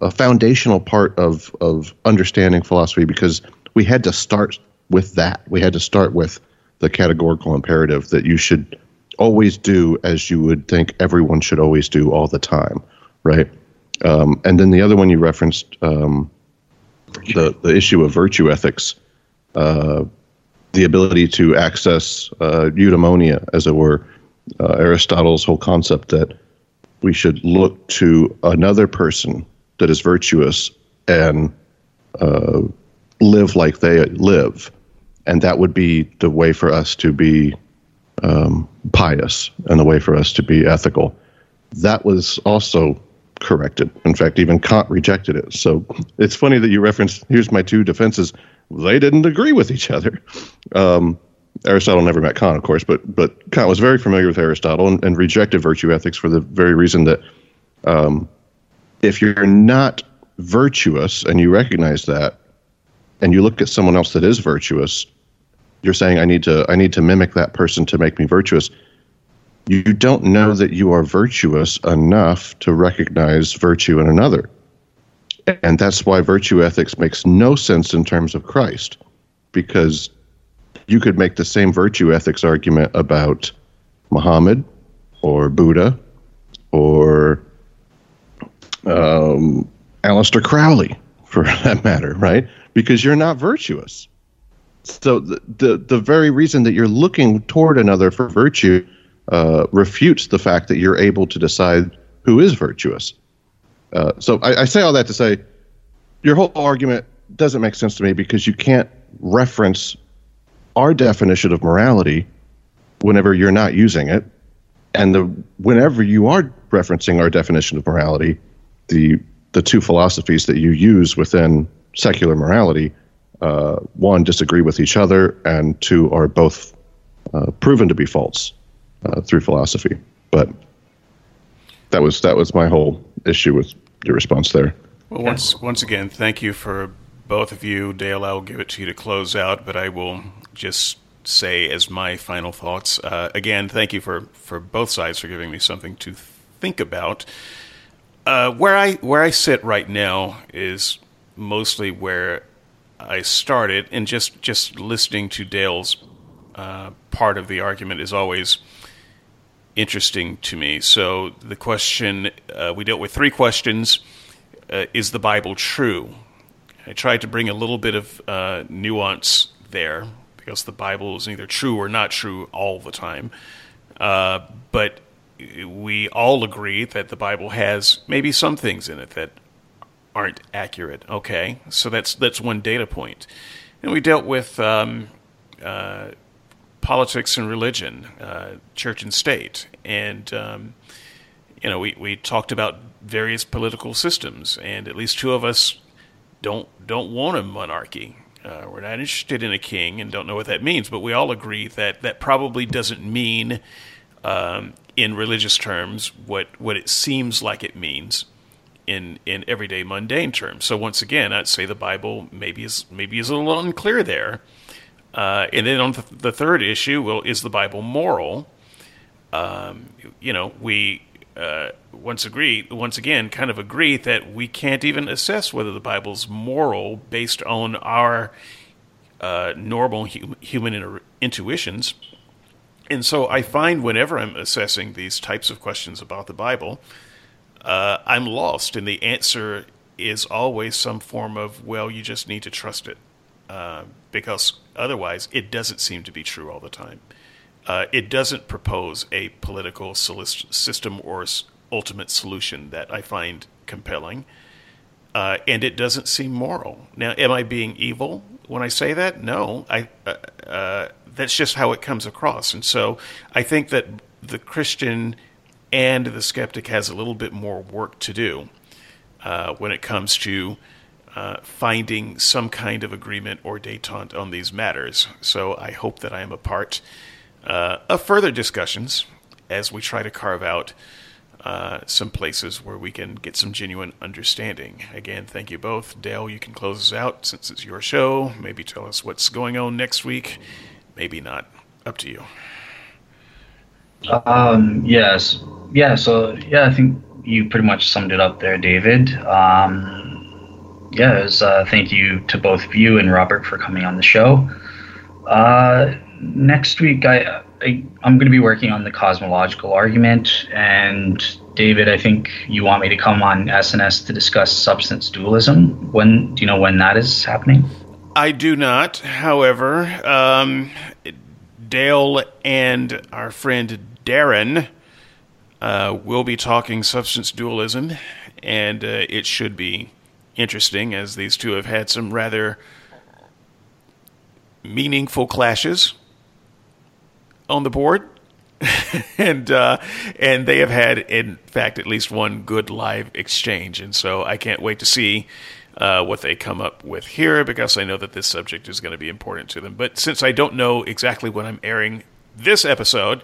a foundational part of of understanding philosophy because we had to start with that. We had to start with the categorical imperative that you should always do as you would think everyone should always do all the time, right? Um, and then the other one you referenced, um, the, the issue of virtue ethics, uh, the ability to access uh, eudaimonia, as it were, uh, Aristotle's whole concept that we should look to another person that is virtuous and uh, live like they live. And that would be the way for us to be um, pious and the way for us to be ethical. That was also corrected. In fact, even Kant rejected it. So it's funny that you referenced here's my two defenses. They didn't agree with each other. Um, Aristotle never met Kant, of course, but but Kant was very familiar with Aristotle and, and rejected virtue ethics for the very reason that um, if you're not virtuous and you recognize that, and you look at someone else that is virtuous, you're saying I need to I need to mimic that person to make me virtuous. You don't know that you are virtuous enough to recognize virtue in another. And that's why virtue ethics makes no sense in terms of Christ, because you could make the same virtue ethics argument about Muhammad or Buddha or um, Aleister Crowley, for that matter, right? Because you're not virtuous. So the, the, the very reason that you're looking toward another for virtue uh, refutes the fact that you're able to decide who is virtuous. Uh, so I, I say all that to say your whole argument doesn't make sense to me because you can't reference our definition of morality whenever you're not using it, and the whenever you are referencing our definition of morality, the the two philosophies that you use within secular morality, uh, one disagree with each other, and two are both uh, proven to be false uh, through philosophy. But that was that was my whole issue with your response there. Well, once once again, thank you for both of you. Dale, I will give it to you to close out, but I will just say as my final thoughts. Uh, again, thank you for, for both sides for giving me something to think about. Uh, where I where I sit right now is mostly where I started, and just just listening to Dale's uh, part of the argument is always interesting to me. So the question uh, we dealt with three questions: uh, Is the Bible true? I tried to bring a little bit of uh, nuance there because the Bible is either true or not true all the time. Uh, but we all agree that the Bible has maybe some things in it that aren't accurate. Okay, so that's that's one data point. And we dealt with um, uh, politics and religion, uh, church and state, and um, you know we, we talked about various political systems, and at least two of us don't don't want a monarchy. Uh, we're not interested in a king and don't know what that means, but we all agree that that probably doesn't mean, um, in religious terms, what, what it seems like it means in, in everyday mundane terms. So once again, I'd say the Bible maybe is maybe is a little unclear there. Uh, and then on the, the, third issue, well, is the Bible moral? Um, you know, we uh, once agree, once again, kind of agree that we can't even assess whether the Bible's moral based on our uh, normal hu- human inter- intuitions. And so I find whenever I'm assessing these types of questions about the Bible, uh, I'm lost, and the answer is always some form of, well, you just need to trust it. Uh, because otherwise, it doesn't seem to be true all the time. Uh, it doesn't propose a political system or ultimate solution that I find compelling. Uh, and it doesn't seem moral. Now, am I being evil when I say that? No. I, uh, uh, that's just how it comes across. And so I think that the Christian and the skeptic has a little bit more work to do uh, when it comes to uh, finding some kind of agreement or detente on these matters. So I hope that I am a part uh, of further discussions as we try to carve out uh, some places where we can get some genuine understanding. Again, thank you both. Dale, you can close us out since it's your show. Maybe tell us what's going on next week. Maybe not. Up to you. Um, yes. Yeah, so, yeah, I think you pretty much summed it up there, David. Um, yeah, was, uh, thank you to both of you and Robert for coming on the show. Uh, next week, I, I am going to be working on the cosmological argument, and David, I think you want me to come on SNS to discuss substance dualism. When do you know when that is happening? I do not. However, um, Dale and our friend Darren uh, will be talking substance dualism, and uh, it should be interesting, as these two have had some rather meaningful clashes on the board. and uh, and they have had, in fact, at least one good live exchange, and so I can't wait to see uh, what they come up with here because I know that this subject is going to be important to them. But since I don't know exactly when I'm airing this episode,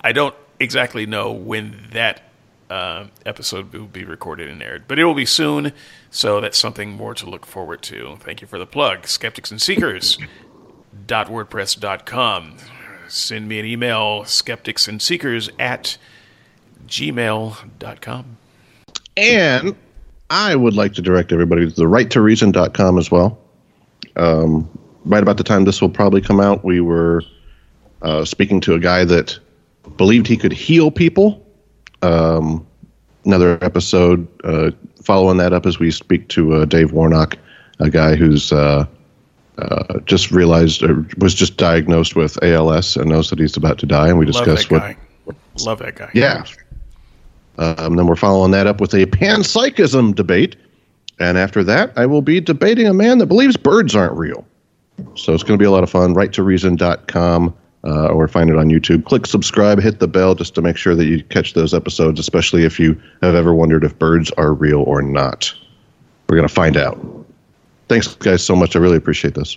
I don't exactly know when that uh, episode will be recorded and aired, but it will be soon. So that's something more to look forward to. Thank you for the plug, skeptics and seekers. WordPress.com send me an email, skeptics and seekers at gmail.com. And I would like to direct everybody to the right to reason.com as well. Um, right about the time this will probably come out, we were uh, speaking to a guy that believed he could heal people. Um, another episode uh, following that up as we speak to uh, Dave Warnock, a guy who's uh, uh, just realized or was just diagnosed with ALS and knows that he's about to die, and we discuss what. Love that guy. Yeah. Um, then we're following that up with a panpsychism debate, and after that, I will be debating a man that believes birds aren't real. So it's going to be a lot of fun. Right to reason.com uh, or find it on YouTube. Click subscribe, hit the bell just to make sure that you catch those episodes, especially if you have ever wondered if birds are real or not. We're going to find out. Thanks, guys, so much. I really appreciate this.